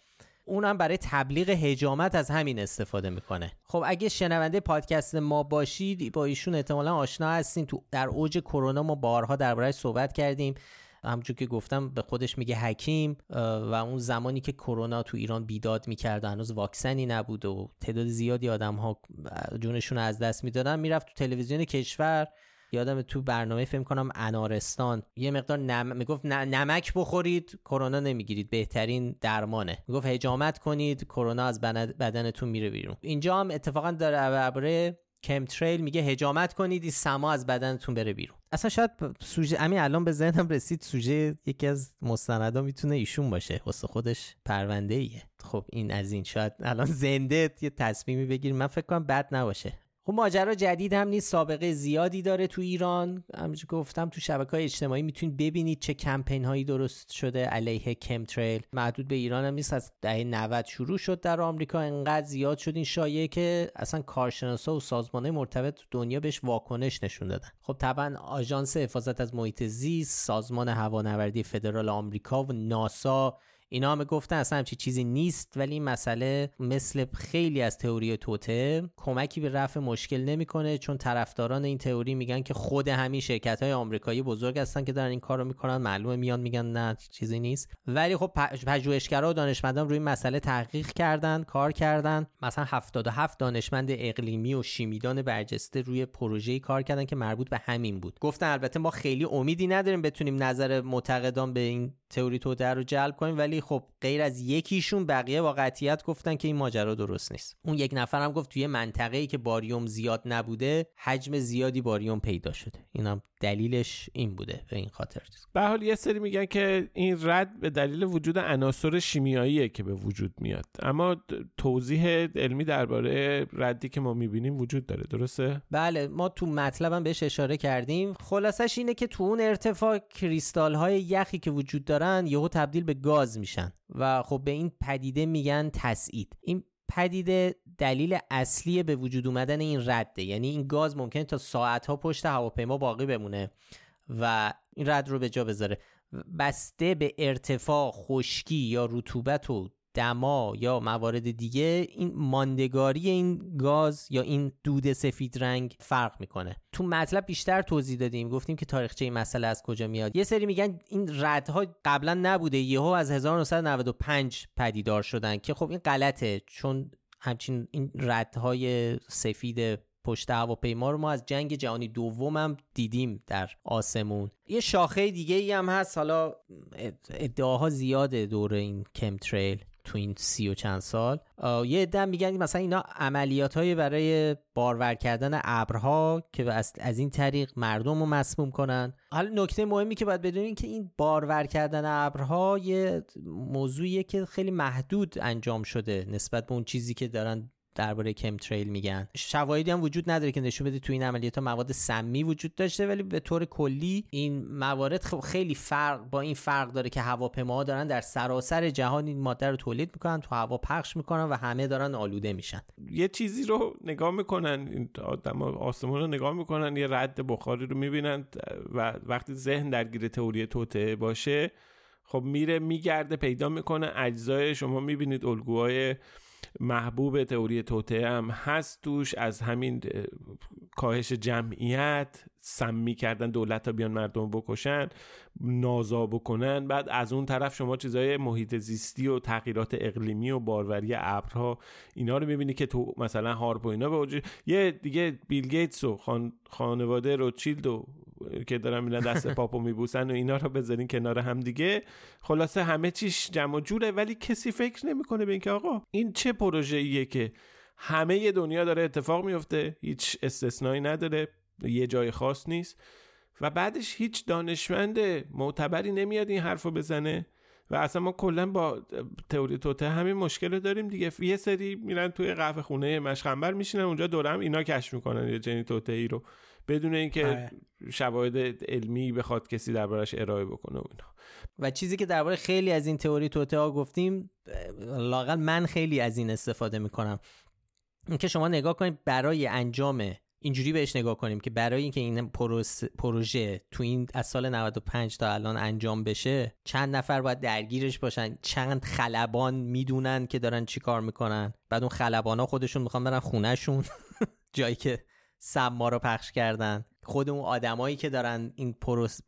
اونم برای تبلیغ حجامت از همین استفاده می‌کنه. خب اگه شنونده پادکست ما باشید با ایشون احتمالا آشنا هستین. تو در اوج کرونا ما بارها دربارهش صحبت کردیم. همونجور که گفتم به خودش میگه حکیم و اون زمانی که کرونا تو ایران بیداد می‌کرد و هنوز واکسنی نبود و تعداد زیادی آدم ها جونشون از دست می‌دادن می‌رفت تو تلویزیون کشور. یادم تو برنامه فکر کنم انارستان. یه مقدار نم... می‌گفت نمک بخورید کرونا نمی‌گیرید. بهترین درمانه. می‌گفت هجامت کنید کرونا از بدنتون میره بیرون. اینجا هم اتفاقا داره درباره کمتریل میگه هجامت کنید این سما از بدنتون بره بیرون. اصلا شاید سوژه همین الان به ذهنم رسید سوژه یکی از مستندا می‌تونه ایشون باشه. واسه خودش پرونده ایه خب این از این. شاید الان زنده یه تصمیمی بگیر من فکر کنم بد نباشه. خب ماجرا جدید هم نیست سابقه زیادی داره تو ایران. همونجور گفتم تو شبکه های اجتماعی می‌تونید ببینید چه کمپین هایی درست شده علیه کمتریل محدود به ایران هم نیست از دهه 90 شروع شد در آمریکا. انقدر زیاد شد این شایعه که اصلا کارشناسا و سازمان مرتبط دنیا بهش واکنش نشون دادن. خب طبعا آژانس حفاظت از محیط زیست سازمان هوانوردی فدرال آمریکا و ناسا اینا همه گفتن اصلا همچی چیزی نیست ولی این مسئله مثل خیلی از تئوری توته کمکی به رفع مشکل نمی‌کنه چون طرفداران این تئوری میگن که خود همین شرکت های آمریکایی بزرگ هستن که دارن این کارو می‌کنن معلومه میان میگن نه چیزی نیست. ولی خب پژوهشگرا و دانشمندان روی مسئله تحقیق کردن کار کردن. مثلا 77 دانشمند اقلیمی و شیمیدان برجسته روی پروژه‌ای کار کردن که مربوط به همین بود. گفتن البته ما خیلی امیدی نداریم بتونیم نظر معتقدان به این تئوری توته رو جلب کنیم. ولی خب غیر از یکیشون بقیه با قطعیت گفتن که این ماجرا درست نیست. اون یک نفر هم گفت توی منطقه‌ای که باریوم زیاد نبوده حجم زیادی باریوم پیدا شده. اینم دلیلش این بوده به این خاطر. به حال یه سری میگن که این رد به دلیل وجود عناصر شیمیاییه که به وجود میاد. اما توضیح علمی درباره ردی که ما می‌بینیم وجود داره درسته؟ بله ما تو مطلبم بهش اشاره کردیم. خلاصش اینه که تو اون ارتفاع کریستال های یخی که وجود دارن یهو تبدیل به گاز میشن و خب به این پدیده میگن تسعید. این پدیده دلیل اصلی به وجود اومدن این رده. یعنی این گاز ممکنه تا ساعت ها پشت هواپیما باقی بمونه و این رد رو به جا بذاره. بسته به ارتفاع خشکی یا رطوبت و دما یا موارد دیگه این ماندگاری این گاز یا این دود سفید رنگ فرق می‌کنه. تو مطلب بیشتر توضیح دادیم. گفتیم که تاریخچه این مسئله از کجا میاد. یه سری میگن این ردها قبلا نبوده. یهو از 1995 پدیدار شدن که خب این غلطه. چون همچین این ردهای سفید پشت هواپیما رو ما از جنگ جهانی دوم هم دیدیم در آسمون. یه شاخه دیگه ای هم هست. حالا ادعاها زیاده دور این کمتریل. تو این سی و چند سال یه عده میگن مثلا اینا عملیات های برای بارور کردن ابرها که از, از این طریق مردم رو مسموم کنن. حالا نکته مهمی که باید بدونین که این بارور کردن ابرها یه موضوعیه که خیلی محدود انجام شده نسبت به اون چیزی که دارن درباره کم تریل میگن. شواهدی هم وجود نداره که نشون بده تو این عملیات ها مواد سمی وجود داشته ولی به طور کلی این موارد خب خیلی فرق با این فرق داره که هواپیماها دارن در سراسر جهان این ماده رو تولید می‌کنن تو هوا پخش می‌کنن و همه دارن آلوده میشن. یه چیزی رو نگاه می‌کنن این آدم آسمون رو نگاه می‌کنن یه رد بخاری رو می‌بینن و وقتی ذهن درگیر تئوری توته باشه خب میره میگرده پیدا می‌کنه. اجزای شما می‌بینید الگوهای محبوب تئوری توته هم هست توش. از همین کاهش جمعیت سمی کردن دولت ها بیان مردم بکشن نازا بکنن. بعد از اون طرف شما چیزای محیط زیستی و تغییرات اقلیمی و باروری ابرها اینا رو می‌بینی که تو مثلا هارپ و اینا به وجود یه دیگه بیل گیتس و خان... خانواده روچیلد و که دارن میرن دست پاپو میبوسن و اینا رو بذارین کنار هم دیگه. خلاصه همه چیش جمع جوره ولی کسی فکر نمی‌کنه به اینکه آقا این چه پروژه ایه که همه دنیا داره اتفاق میفته هیچ استثنایی نداره یه جای خاص نیست و بعدش هیچ دانشمند معتبری نمیاد این حرفو بزنه و اصلا ما کلا با تئوری توته همین مشکل داریم دیگه. یه سری میرن توی قهوه خونه مشخنبر میشینن اونجا دورم اینا کشف می‌کنن یه جنی توته ای رو. بدون اینکه آره. شواهد علمی بخواد کسی دربارش ارائه بکنه و اینا. و چیزی که درباره خیلی از این تئوری توته ها گفتیم لاقل من خیلی از این استفاده می‌کنم. اینکه شما نگاه کنید برای انجام اینجوری بهش نگاه کنیم که برای اینکه این پروس- پروژه تو این از سال 95 تا الان انجام بشه چند نفر باید درگیرش باشن چند خلبان می‌دونن که دارن چی کار می‌کنن. بعد اون خلبان ها خودشون می‌خوان برن خونهشون. جایی که سما رو پخش کردن. خود اون آدمایی که دارن این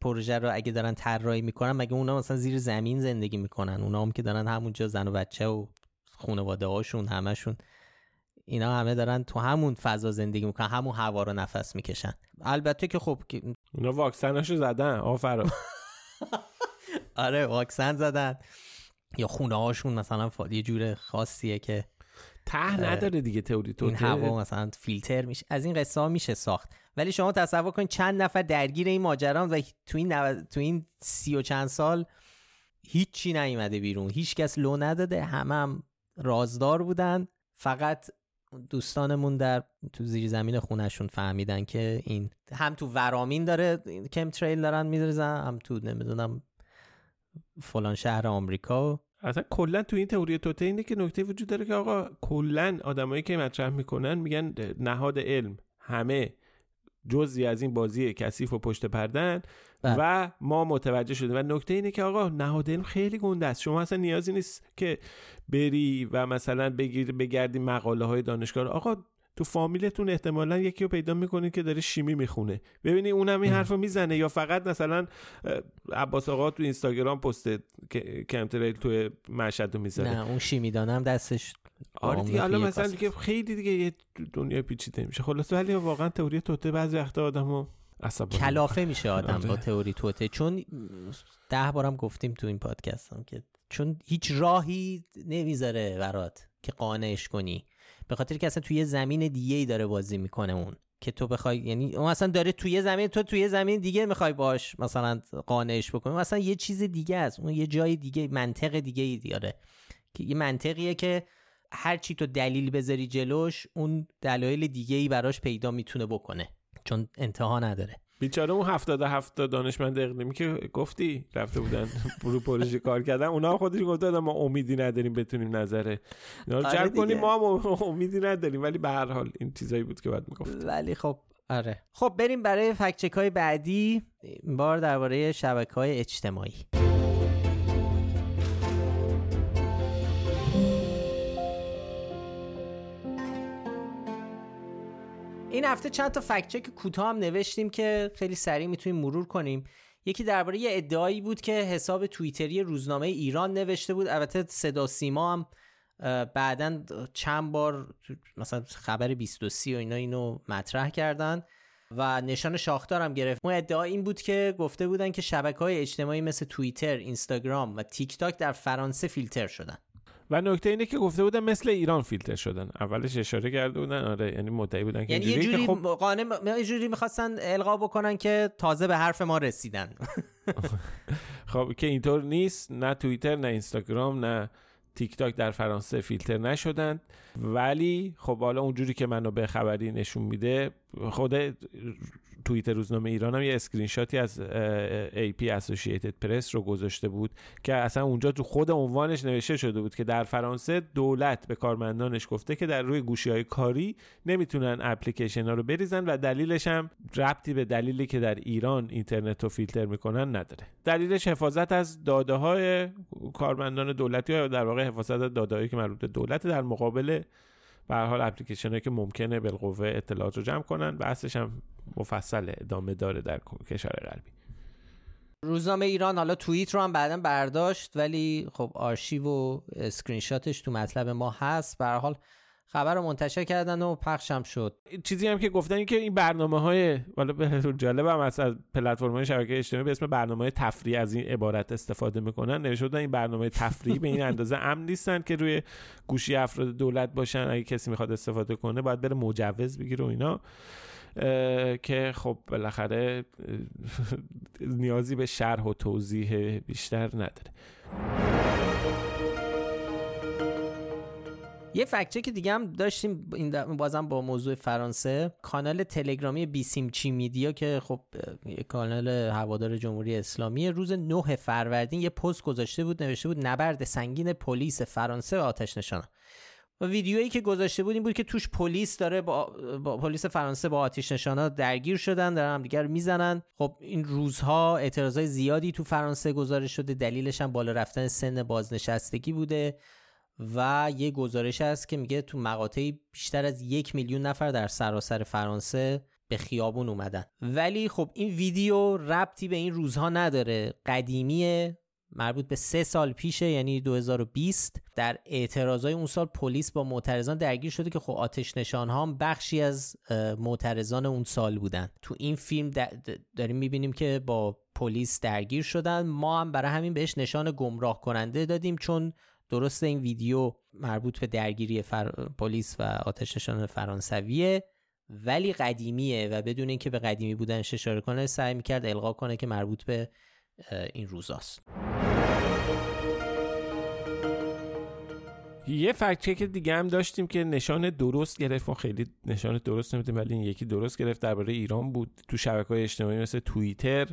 پروژه رو اگه دارن طراحی می‌کنن مگه اونا مثلا زیر زمین زندگی می‌کنن؟ اونا هم که دارن همونجا زن و بچه و خانواده هاشون همشون اینا همه دارن تو همون فضا زندگی می‌کنن همون هوا رو نفس می‌کشن. البته که خب اونا واکسناشو زدن آفرا آره واکسن زدن. یا خونه هاشون مثلا یه جور خاصیه که ته آره. نداره دیگه تئوری این توته هوا مثلا فیلتر میشه. از این قصه ها میشه ساخت. ولی شما تصور کنید چند نفر درگیر این ماجران و تو این نو... تو این سی و چند سال هیچی نیومده بیرون. هیچ کس لو نداده. همه هم رازدار بودن. فقط دوستانمون در تو زیر زمین خونهشون فهمیدن که این هم تو ورامین داره کم تریل دارن میدرزن هم تو نمی‌دونم فلان شهر آمریکا. اصلا کلا تو این تئوری توته اینه که نکته وجود داره که آقا کلا آدمایی که مطرح می‌کنن میگن نهاد علم همه جزی از این بازی کثیف و پشت پردن بله. و ما متوجه شدیم و نکته اینه که آقا نهاد علم خیلی گنده است شما اصلا نیازی نیست که بری و مثلا بگیر بگردی مقاله های دانشگاه. آقا تو فامیلتون احتمالا یکی رو پیدا می‌کنید که داره شیمی می‌خونه ببینی اونم این. حرفو می‌زنه یا فقط مثلا عباس آقا تو اینستاگرام پست که کمتریل تو مشهد رو می‌ذاره نه اون شیمیدانم دستش آره دیگه حالا مثلا. دیگه خیلی دیگه یه دنیا پیچیده میشه خلاص ولی واقعا تئوری توته بعضی وقتا آدمو عصبانی کلافه میشه آدم آره. با تئوری توته چون ده بارم گفتیم تو این پادکست هم که چون هیچ راهی نمی‌ذاره برات که قانعش کنی به خاطر که اصلا توی زمین دیگه ای داره بازی می‌کنه اون که تو بخوای یعنی اون اصلا داره توی زمین تو توی زمین دیگه می‌خوای باش مثلا قانعش بکنی. اصلا یه چیز دیگه است. اون یه جای دیگه منطق دیگه ای داره. که یه منطقیه که هر چی تو دلیل بذاری جلوش اون دلایل دیگه ای براش پیدا می‌تونه بکنه. چون انتها نداره. بیچاره اون هفتاد هفت دانشمند اقلیمی که گفتی رفته بودن رو پروژه کار کردن اونا هم خودش گفتن ما امیدی نداریم بتونیم نظر اینا رو آره. کنیم ما هم امیدی نداریم ولی به هر حال این چیزایی بود که باید می‌گفت ولی خب آره. خب بریم برای فکچک های بعدی این بار درباره شبکه های اجتماعی. این هفته چند تا فکچک کوتاه هم نوشتیم که خیلی سریع می‌تونیم مرور کنیم. یکی درباره یه ادعایی بود که حساب توییتری روزنامه ایران نوشته بود. البته صدا سیما هم بعدا چند بار مثلا خبر 23 و اینا اینو مطرح کردن و نشان شاخدار هم گرفت. اون ادعا این بود که گفته بودن که شبکه های اجتماعی مثل توییتر، اینستاگرام و تیک تاک در فرانسه فیلتر شدن. و نکته اینه که گفته بودن مثل ایران فیلتر شدن. اولش اشاره کرده بودن آره یعنی مدعی بودن که یعنی یه جوری که خب قانع یه جوری می‌خواستن القا بکنن که تازه به حرف ما رسیدن. خب که اینطور نیست. نه توییتر نه اینستاگرام نه تیک تاک در فرانسه فیلتر نشدن. ولی خب حالا اونجوری که منبع خبری نشون میده خود توییت روزنامه ایران هم یه اسکرین شاتی از AP Associated Press رو گذاشته بود که اصلا اونجا تو خود عنوانش نوشته شده بود که در فرانسه دولت به کارمندانش گفته که در روی گوشی های کاری نمی‌تونن اپلیکیشن ها رو بریزن و دلیلش هم ربطی به دلیلی که در ایران اینترنت رو فیلتر می‌کنن نداره. دلیلش حفاظت از داده های کارمندان دولتی یا در واقع حفاظت از داده هایی که مربوط دولت در مقابل به حال اپلیکیشن که ممکنه بالقوه اطلاعات رو جمع کنن و هم مفصل ادامه داره در کشور غربی. روزنامه ایران حالا توییت رو هم بعدا برداشت ولی خب آرشیو و اسکرین شاتش تو مطلب ما هست. به حال خبر رو منتشر کردن و پخش هم شد. چیزی هم که گفتن این که این برنامه های حالا به جالب هم از پلتفرم های شبکه اجتماعی به اسم برنامه های تفریح از این عبارت استفاده می‌کنن. نوشته این برنامه تفریحی به این اندازه امن نیستن که روی گوشی افراد دولت باشن. اگه کسی می‌خواد استفاده کنه باید بره مجوز بگیره و اینا. که خب بالاخره نیازی به شرح و توضیح بیشتر نداره. یه فکچه که دیگه هم داشتیم این بازم با موضوع فرانسه. کانال تلگرامی بیسیمچی میدیا که خب یه کانال هوادار جمهوری اسلامی. روز 9 فروردین یه پست گذاشته بود نوشته بود نبرد سنگین پلیس فرانسه و آتش نشانه و ویدیویی که گذاشته بود این بود که توش پلیس داره با, با پلیس فرانسه با آتش نشانا درگیر شدن دارن هم دیگر می‌زنن. خب این روزها اعتراضای زیادی تو فرانسه گزارش شده. دلیلش هم بالا رفتن سن بازنشستگی بوده. و یه گزارش هست که میگه تو مقاطعی بیشتر از یک میلیون نفر در سراسر فرانسه به خیابون اومدن. ولی خب این ویدیو ربطی به این روزها نداره. قدیمیه مربوط به سه سال پیشه یعنی 2020 در اعتراضای اون سال پلیس با معترضان درگیر شده که خب آتش نشان ها بخشی از معترضان اون سال بودن. تو این فیلم داریم می‌بینیم که با پلیس درگیر شدن. ما هم برای همین بهش نشان گمراه کننده دادیم چون درست این ویدیو مربوط به درگیری فر... پلیس و آتش نشان فرانسویه ولی قدیمیه و بدون اینکه به قدیمی بودنش اشاره کنه سعی می‌کرد القا کنه که مربوط به این روزاست. یه فکت که دیگه هم داشتیم که نشان درست گرفت. ما خیلی نشان درست نمیدیم ولی این یکی درست گرفت. درباره ایران بود. تو شبکه های اجتماعی مثل توییتر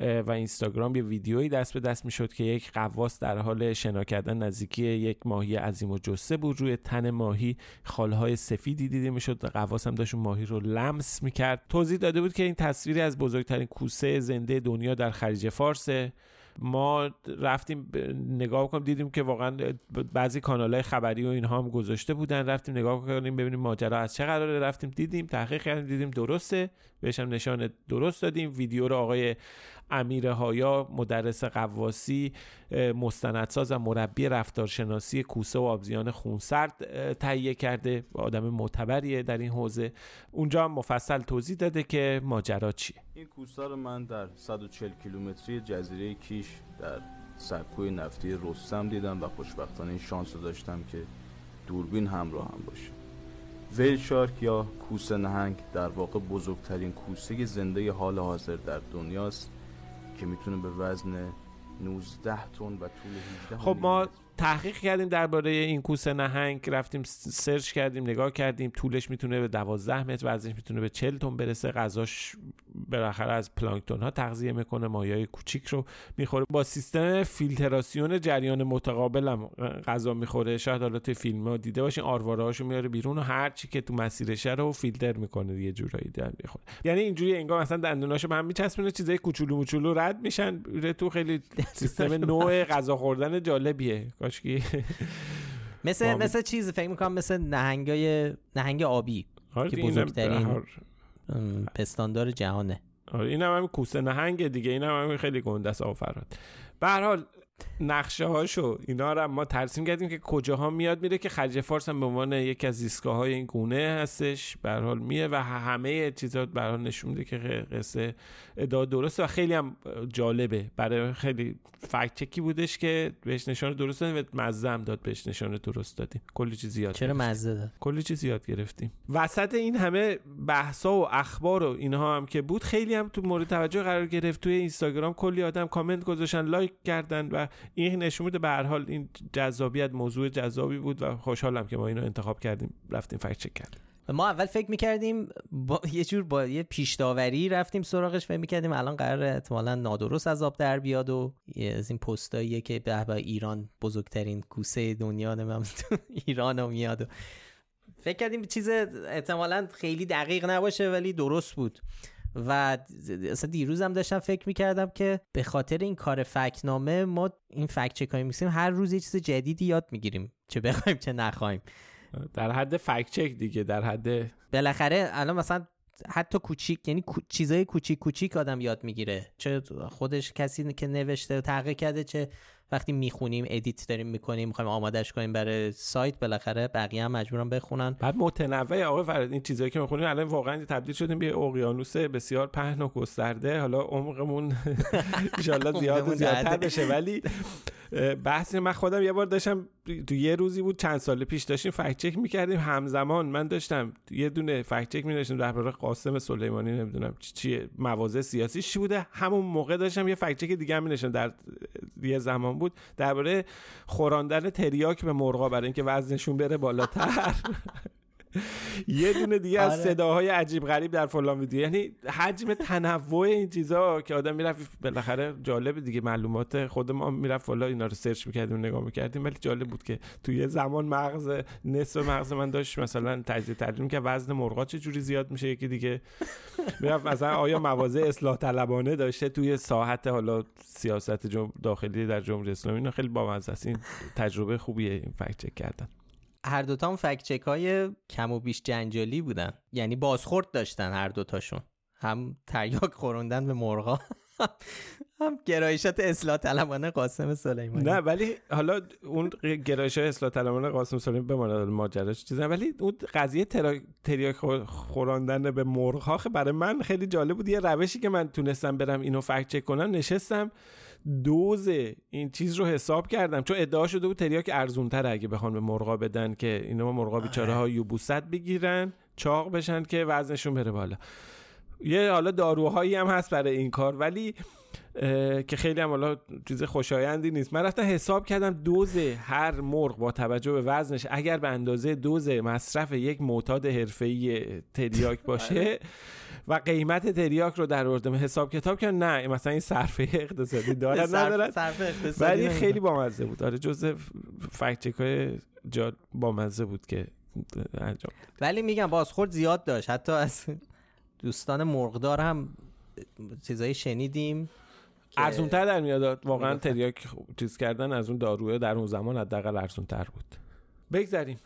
و اینستاگرام یه ویدیویی دست به دست می‌شد که یک قواس در حال شنا کردن نزدیکی یک ماهی عظیم و جسه بود. روی تن ماهی خالهای سفیدی دیده می‌شد. قواس هم داشت ماهی رو لمس می‌کرد. توضیح داده بود که این تصویری از بزرگترین کوسه زنده دنیا در خلیج فارسه ما رفتیم نگاه کنیم دیدیم که واقعا بعضی کانال های خبری و اینها هم گذاشته بودن. رفتیم نگاه کنیم ببینیم ماجرا از چه قراره. رفتیم دیدیم تحقیق کردیم دیدیم درسته. بهش هم نشان درست دادیم. ویدیو رو آقای امیر هایا مدرس قواسی مستندساز و مربی رفتارشناسی کوسه و آبزیان خونسرد تهیه کرده. آدم معتبریه در این حوزه. اونجا هم مفصل توضیح داده که ماجرا چیه. این کوسه رو من در 140 کیلومتری جزیره کیش در سکوی نفتی رستم دیدم و خوشبختانه این شانس رو داشتم که دوربین همراه هم باشه. ویل شارک یا کوسه نهنگ در واقع بزرگترین کوسه زنده حال حاضر در دنیاست. که می‌تونه به وزن 19 تن و طول 18 خب ما تحقیق کردیم درباره این کوسه نهنگ رفتیم سرچ کردیم نگاه کردیم طولش می‌تونه به 12 متر وزنش می‌تونه به 40 تن برسه غذاش بالاخره از پلانکتون ها تغذیه می‌کنه مایای کوچیک رو می‌خوره. با سیستم فیلتراسیون جریان متقابل هم غذا می‌خوره. شاید حالا توی فیلم ها دیده باشین آرواره هاشو میاره بیرون و هر چی که تو مسیرشه رو فیلتر می‌کنه یه جورایی در می‌خوره. یعنی اینجوری انگار مثلا دندوناشو به هم میچسبونه چیزای کوچولو موچولو رد میشن. تو خیلی سیستم نوع غذا خوردن جالبیه. کاشکی مثل. مثل چیز فکر می‌کنم مثل نهنگای نهنگ آبی آره که بزرگترین- پستاندار جهانه. آره اینم هم کوسه نهنگ دیگه اینم هم خیلی گنده است آفراد به هر حال نقشه هاشو اینا رو ما ترسیم کردیم که کجاها میاد میره که خلیج فارس هم به عنوان یکی از زیستگاه های این گونه هستش به حال میه و همه چیزا به حال نشون میده که قصه ادعا درسته و خیلی هم جالبه. برای خیلی فکت چکی بودش که بهش نشان درست دادیم و مزه هم داد بهش نشان درست دادیم. کلی چیز زیاد چرا. مزه داد؟ کلی چیز یاد گرفتیم. وسط این همه بحثا و اخبار و اینها هم که بود خیلی هم تو مورد توجه قرار گرفت. توی اینستاگرام کلی آدم کامنت گذاشتن لایک کردن و این نشون میده به هر حال این جذابیت موضوع جذابی بود و خوشحالم که ما اینو انتخاب کردیم رفتیم فکت چک کردیم. ما اول فکر می‌کردیم با یه جور با یه پیش داوری رفتیم سراغش فکر می‌کردیم الان قرار احتمالا نادرست از آب در بیاد و از این پستاییه که به به ایران بزرگترین کوسه دنیا نمیم ایران رو میاد و فکر کردیم چیز احتمالا خیلی دقیق نباشه ولی درست بود. و اصلا دیروز هم داشتم فکر می‌کردم که به خاطر این کار فکنامه ما این فکت چکایی میسیم هر روز یه چیز جدیدی یاد می‌گیریم چه بخوایم چه نخوایم. در حد فکت چک دیگه در حد بالاخره الان مثلا حتی کوچیک یعنی چیزای کوچیک کوچیک آدم یاد می‌گیره. چه خودش کسی که نوشته و تحقیق کرده چه وقتی می‌خونیم edit داریم می‌کنیم می‌خوایم آمادش کنیم برای سایت بالاخره بقیه هم مجبورن بخونن. بعد متنوع آقای فرد این چیزایی که می‌خونیم الان واقعا تبدیل شدیم به اقیانوس بسیار پهن و گسترده. حالا عمقمون انشالله زیاد و زیادتر. بشه. ولی اه، بحث من خودم یه بار داشتم تو یه روزی بود چند سال پیش داشتیم fact check می‌کردیم. همزمان من داشتم یه دونه fact check میداشتم درباره قاسم سلیمانی نمی‌دونم چی- چیه مواضع سیاسی چی بوده. همون موقع داشتم یه fact check دیگه هم می‌نوشتم در یه زمان بود درباره خوراندن تریاک به مرغا برای اینکه وزنشون بره بالاتر. یه دونه دیگه از آره. صداهای عجیب غریب در فلان ویدیو. یعنی حجم تنوع این چیزا که آدم می‌رفت بالاخره جالب دیگه معلومات خود ما می‌رفت فلا اینا رو سرچ می‌کردیم نگاه می‌کردیم. ولی جالب بود که توی یه زمان مغز نصف مغز من داشت مثلا تجزیه تحلیل که وزن مرغا چه جوری زیاد میشه؟ یکی دیگه می‌رفت مثلا آیا مواضع اصلاح طلبانه داشته توی ساحت حالا سیاست. داخلی در جمهوری اسلامی؟ اینا خیلی بامزه است. این تجربه خوبیه این فکت چک کردن. هر دوتا هم فکت چک های کم و بیش جنجالی بودن. یعنی بازخورد داشتن هر دوتاشون. هم تریاک خوروندن به مرغا هم گرایشات اصلاح طلبانه قاسم سلیمانی. نه ولی حالا اون گرایش اصلاح طلبانه قاسم سلیمی بماند ماجراش چیزه. ولی اون قضیه ترا... تریاک خور- خوراندن به مرغ برای من خیلی جالب بود. یه روشی که من تونستم برم اینو فکت چک کنم نشستم. دوز این چیز رو حساب کردم. چون ادعا شده بود تریاک ارزون تر اگه بخوان به مرغا بدن که اینا مرغا بیچاره ها یوبوست بگیرن چاق بشن که وزنشون بره بالا. یه حالا داروهایی هم هست برای این کار. ولی که خیلی هم حالا چیز خوشایندی نیست. من رفتم حساب کردم دوز هر مرغ با توجه به وزنش اگر به اندازه دوز مصرف یک معتاد حرفه‌ای تریاک باشه و قیمت تریاک رو در آوردم. حساب کتاب کردم نه مثلا این صرفه اقتصادی داره نداره ولی. خیلی بامزه بود. آره جزء فکت های جا بامزه بود که انجام ولی میگم بازخورد زیاد داشت. حتی از دوستان مرغدار هم چیزایی شنیدیم. که- ارزون تر در میاد. واقعا. تریاک خب چیز کردن از اون داروه در اون زمان حداقل ارزون تر بود. بگذریم.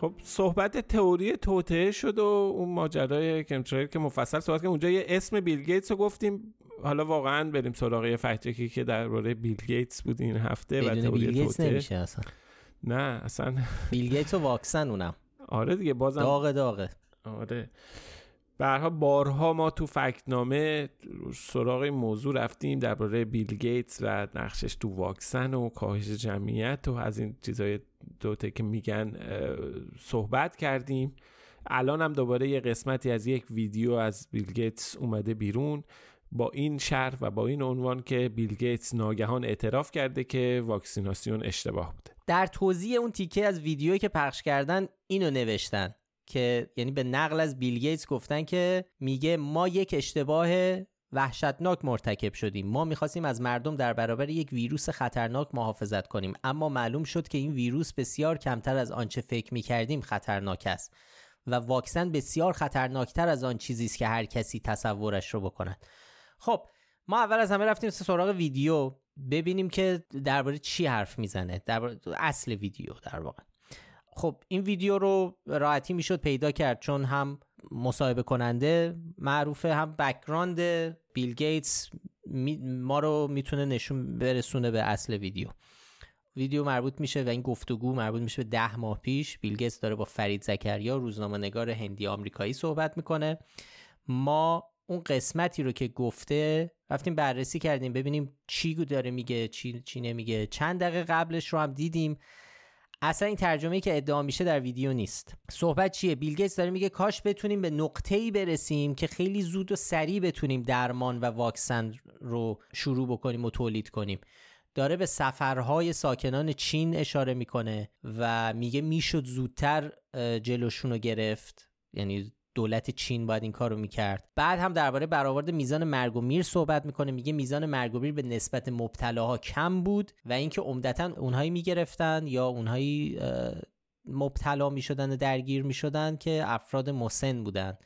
خب صحبت تئوری توطئه شد و اون ماجرای chemtrail که مفصل صحبت کردیم. اونجا یه اسم بیل گیتس رو گفتیم. حالا واقعا بریم سراغ یه fact check ی که درباره بیل گیتس بود این هفته و تئوری توطئه. نمیشه اصلا. نه اصلا. بیل گیتس و واکسن اونم. آره دیگه بازم داغ داغه آره. بارها بارها ما تو فکتنامه سراغ این موضوع رفتیم درباره بیل گیتس و نقشش تو واکسن و کاهش جمعیت و از این چیزای دوته که میگن صحبت کردیم. الان هم دوباره یه قسمتی از یک ویدیو از بیل گیتس اومده بیرون. با این شرح و با این عنوان که بیل گیتس ناگهان اعتراف کرده که واکسیناسیون اشتباه بوده. در توضیح اون تیکه از ویدیویی که پخش کردن اینو نوشتن که یعنی به نقل از بیل گیتس گفتن که میگه ما یک اشتباه وحشتناک مرتکب شدیم. ما می‌خواستیم از مردم در برابر یک ویروس خطرناک محافظت کنیم. اما معلوم شد که این ویروس بسیار کمتر از آنچه فکر می‌کردیم خطرناک است و واکسن بسیار خطرناکتر از آن چیزی است که هر کسی تصورش رو بکند. خب ما اول از همه رفتیم سراغ ویدیو. ببینیم که درباره چی حرف می‌زنه درباره اصل ویدیو در واقع. خب این ویدیو رو راحتی می‌شد پیدا کرد چون هم مصاحبه کننده معروفه هم background بیل گیتس ما رو می‌تونه نشون برسونه به اصل ویدیو. ویدیو مربوط میشه و این گفتگو مربوط میشه به ده ماه پیش. بیل گیتس داره با فرید زکریا روزنامه نگار هندی آمریکایی صحبت می‌کنه. ما اون قسمتی رو که گفته رفتیم بررسی کردیم ببینیم چی داره میگه چی, چی نمیگه. چند دقیقه قبلش رو هم دیدیم. اصلا این ترجمه که ادعا میشه در ویدیو نیست. صحبت چیه؟ بیل گیتس داره میگه کاش بتونیم به نقطه‌ای برسیم که خیلی زود و سریع بتونیم درمان و واکسن رو شروع بکنیم و تولید کنیم. داره به سفرهای ساکنان چین اشاره می‌کنه و میگه می‌شد زودتر جلوشون رو گرفت. یعنی دولت چین باید این کار رو می‌کرد. بعد هم درباره برآورد میزان مرگ و میر صحبت می‌کنه. میگه میزان مرگ و میر به نسبت مبتلاها کم بود و اینکه عمدتا اونهایی می‌گرفتن یا اونهایی مبتلا می‌شدن و درگیر می‌شدن که افراد مسن بودن.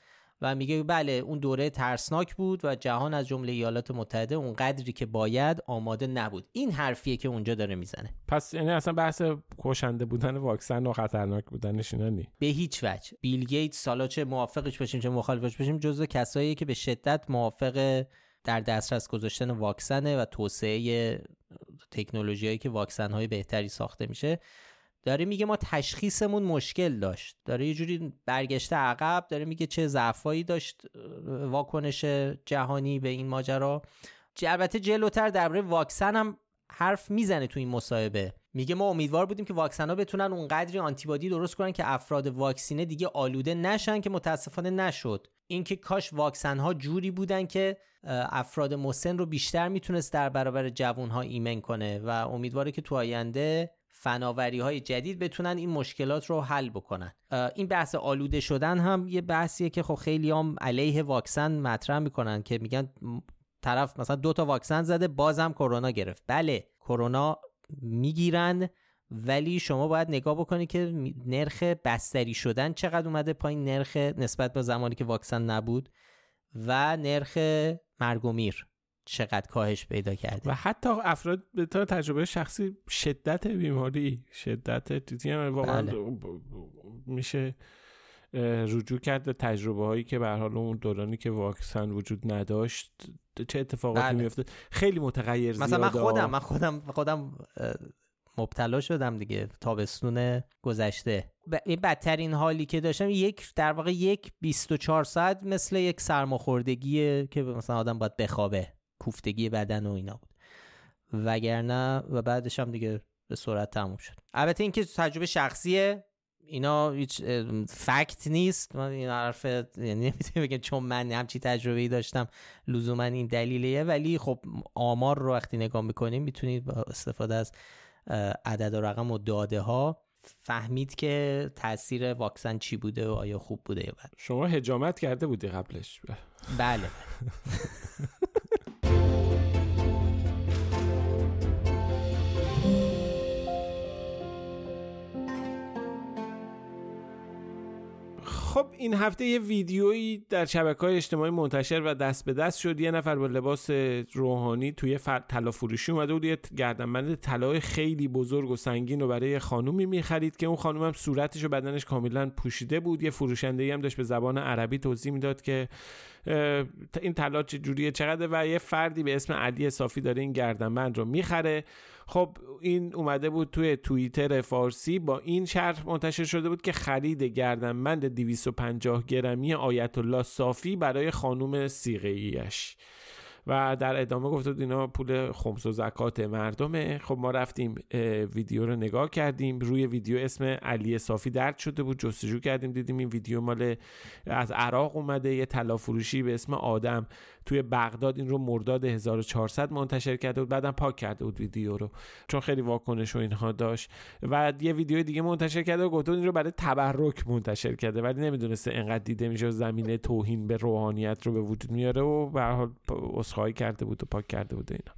و میگه بله اون دوره ترسناک بود و جهان از جمله ایالات متحده اون قدری که باید آماده نبود. این حرفیه که اونجا داره می‌زنه. پس یعنی اصلا بحث کشنده بودن واکسن و خطرناک بودنش اینا نی. به هیچ وجه. بیل گیتس سالا چه موافقش باشیم چه مخالفش باشیم جزو کسایی که به شدت موافق در دسترس گذاشتن واکسنه و توسعه تکنولوژیایی که واکسن های بهتری ساخته میشه داره میگه ما تشخیصمون مشکل داشت. داره یه جوری برگشته عقب داره میگه چه ضعفایی داشت واکنش جهانی به این ماجرا. البته جلوتر درباره واکسن هم حرف می‌زنه تو این مصاحبه. میگه ما امیدوار بودیم که واکسن ها بتونن اونقدری آنتیبادی درست کنن که افراد واکسینه دیگه آلوده نشن که متاسفانه نشد. اینکه کاش واکسن ها جوری بودن که افراد مسن رو بیشتر می‌تونست در برابر جوان ها ایمن کنه و امیدواره که تو آینده فناوری های جدید بتونن این مشکلات رو حل بکنن. این بحث آلوده شدن هم یه بحثیه که خب خیلی هم علیه واکسن مطرح می‌کنن که میگن طرف مثلا دو تا واکسن زده بازم کرونا گرفت. بله کرونا می‌گیرن ولی شما باید نگاه بکنی که نرخ بستری شدن چقدر اومده پایین نرخ نسبت به زمانی که واکسن نبود و نرخ مرگ و میر. چقدر کاهش پیدا کرده. و حتی افراد به طور تجربه شخصی شدت بیماری شدت دیدی واقعا بله. میشه رجوع کرد به تجربه هایی که به حال اون دورانی که واکسن وجود نداشت چه اتفاقاتی بله. میفته خیلی متغیر زیاده مثلا من خودم من خودم خودم مبتلا شدم دیگه تابستون گذشته. ب- این بدترین حالی که داشتم یک در واقع یک 24 ساعت مثل یک سرماخوردگیه که مثلا آدم باید بخوابه. کوفتگی بدن و اینا بود. وگرنه و بعدش هم دیگه به سرعت تموم شد. البته اینکه تجربه شخصیه اینا هیچ فکت نیست. من این حرف یعنی نمی‌تونم بگم چون من همچی تجربه ای داشتم لزوما این دلیلیه. ولی خب آمار رو وقتی نگاه می‌کنیم می‌تونید با استفاده از عدد و رقم و داده ها فهمید که تاثیر واکسن چی بوده و آیا خوب بوده یا بد. شما هجامت کرده بودی قبلش. بله. Bye. خب این هفته یه ویدیویی در شبکه های اجتماعی منتشر و دست به دست شد یه نفر با لباس روحانی توی. طلا فروشی اومده بود یه گردنبند طلای خیلی بزرگ و سنگین رو برای خانومی می‌خرید که اون خانوم هم صورتش و بدنش کاملا پوشیده بود یه فروشنده هم داشت به زبان عربی توضیح می‌داد که این طلا چه جوریه چقدر و یه فردی به اسم علی صافی داره این گردنبند رو می‌خره خب این اومده بود توی توییتر فارسی با این شرح منتشر شده بود که خرید گردنبند 250 گرمی آیت الله صافی برای خانوم سیغه‌ایش و در ادامه بود اینا پول خمس و زکات مردمه. خب ما رفتیم ویدیو رو نگاه کردیم. روی ویدیو اسم علی صافی درد شده بود. جستجو کردیم. دیدیم این ویدیو مال از عراق اومده. یه طلا فروشی به اسم آدم توی بغداد این رو مرداد 1400 منتشر کرده بود. بعدم پاک کرده بود ویدیو رو. چون خیلی واکنش و اینها داشت. و یه ویدیو دیگه منتشر کرده و گفته بود این رو برای تبرک منتشر کرده. ولی نمی‌دونسته انقدر دیده میشه زمینه توهین به روحانیت رو به وجود میاره و به حال عذرخواهی کرده بود و پاک کرده بود اینا.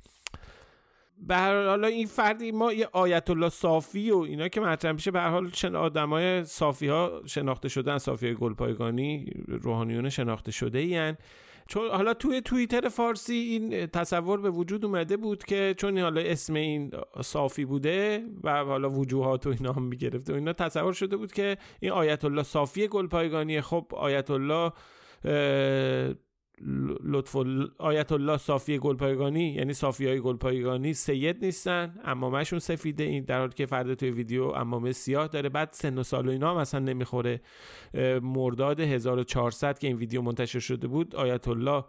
به هر حال این فردی ما یه آیت الله صافی و اینا که مطرح میشه به هر حال شن آدمای صافی ها شناخته شدن صافی گلپایگانی روحانیون شناخته شده این چون حالا توی توییتر فارسی این تصور به وجود اومده بود که چون حالا اسم این صافی بوده و حالا وجوهات و اینا هم می‌گرفته و اینا تصور شده بود که این آیت الله صافی گلپایگانی خب آیت الله لطف آیت الله صافی گلپایگانی یعنی صافی های گلپایگانی سید نیستن امامشون سفیده این در حالی که فرد توی ویدیو امامه سیاه داره بعد سن و سال و اینا هم اصلا نمی‌خوره. مرداد 1400 که این ویدیو منتشر شده بود آیت الله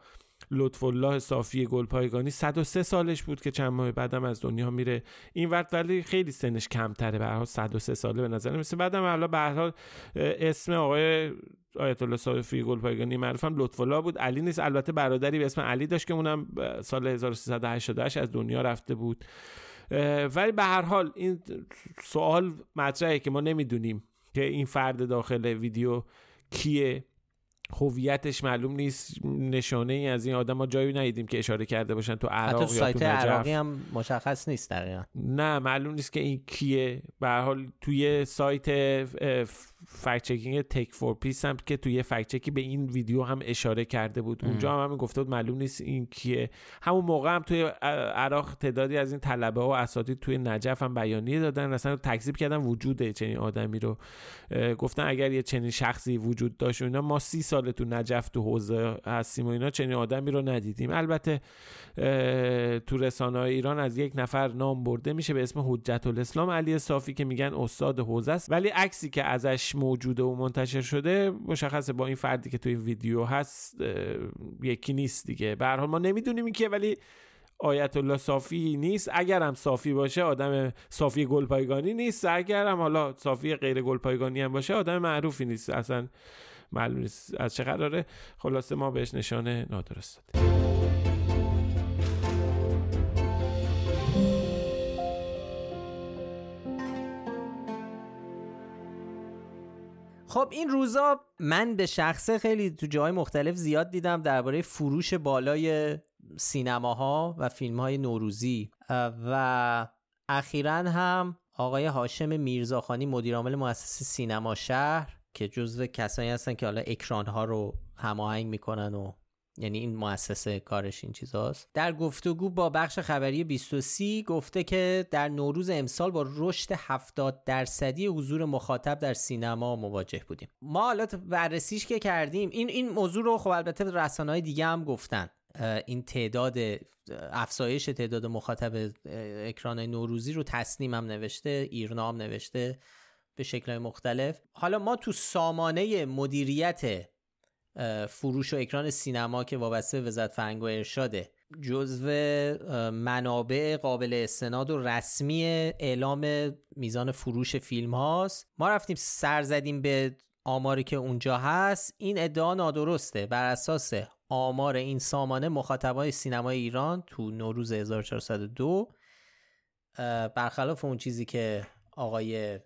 لطف الله صافی گلپایگانی. 103 سالش بود که چند ماه بعدم از دنیا میره. این وقت ولی خیلی سنش کمتره. به هر حال 103 ساله به نظر میسه بعدم حالا به هر حال اسم آقای آیت الله صافی گلپایگانی معروفم لطف الله بود. علی نیست. البته برادری به اسم علی داشت که اونم سال 1388 از دنیا رفته بود. ولی به هر حال این سوال مطرحه که ما نمی‌دونیم که این فرد داخل ویدیو کیه. هویتش معلوم نیست نشانه ای از این آدم ما جایی ندیدیم که اشاره کرده باشن تو عراق حتی یا تو سایت تو نجف. عراقی هم مشخص نیست دقیقا نه معلوم نیست که این کیه به حال توی سایت fact checking Tech for Peace هم که توی fact check ی به این ویدیو هم اشاره کرده بود. اونجا هم همین گفته بود معلوم نیست این کیه. همون موقع هم توی عراق تعدادی از این طلبه ها و اساتید توی نجف هم بیانیه دادن. اصلا تکذیب کردن وجود چنین آدمی رو. گفتن اگر یه چنین شخصی وجود داشت و اینا ما سی سال تو نجف تو حوزه هستیم و اینا چنین آدمی رو ندیدیم. البته تو رسانه ایران از یک نفر نام برده میشه به اسم حجت الاسلام علی صافی که میگن استاد حوزه است. ولی عکسی که ازش موجوده و منتشر شده مشخصه با این فردی که توی ویدیو هست یکی نیست دیگه. به حال ما نمی‌دونیم این که ولی آیت الله صافی نیست. اگر هم صافی باشه آدم صافی گلپایگانی نیست. اگر هم حالا صافی غیر گلپایگانی هم باشه آدم معروفی نیست. اصلا معلوم نیست از چه قراره. خلاصه ما بهش نشانه نادرست دادیم خب این روزا من به شخصه خیلی تو جای مختلف زیاد دیدم درباره فروش بالای سینماها و فیلم های نوروزی و اخیرا هم آقای هاشم میرزاخانی مدیرعامل مؤسسه سینما شهر که جزو کسانی هستن که حالا اکران ها رو هماهنگ می‌کنن و یعنی این مؤسسه کارش این چیزاست. در گفتگو با بخش خبری 23 گفته که در نوروز امسال با رشد 70 درصدی حضور مخاطب در سینما مواجه بودیم. ما حالا بررسیش که کردیم این این موضوع رو خب البته رسانه‌های دیگه هم گفتن. این تعداد افزایش تعداد مخاطب اکران نوروزی رو تصنیم هم نوشته ایرنا هم نوشته به شکلهای مختلف. حالا ما تو سامانه مدیریت فروش و اکران سینما که وابسته به وزارت فرهنگ و ارشاده. جزو منابع قابل استناد و رسمی اعلام میزان فروش فیلم هاست. ما رفتیم سر زدیم به آماری که اونجا هست. این ادعا نادرسته. بر اساس آمار این سامانه مخاطبای سینمای ایران تو نوروز 1402 برخلاف اون چیزی که آقای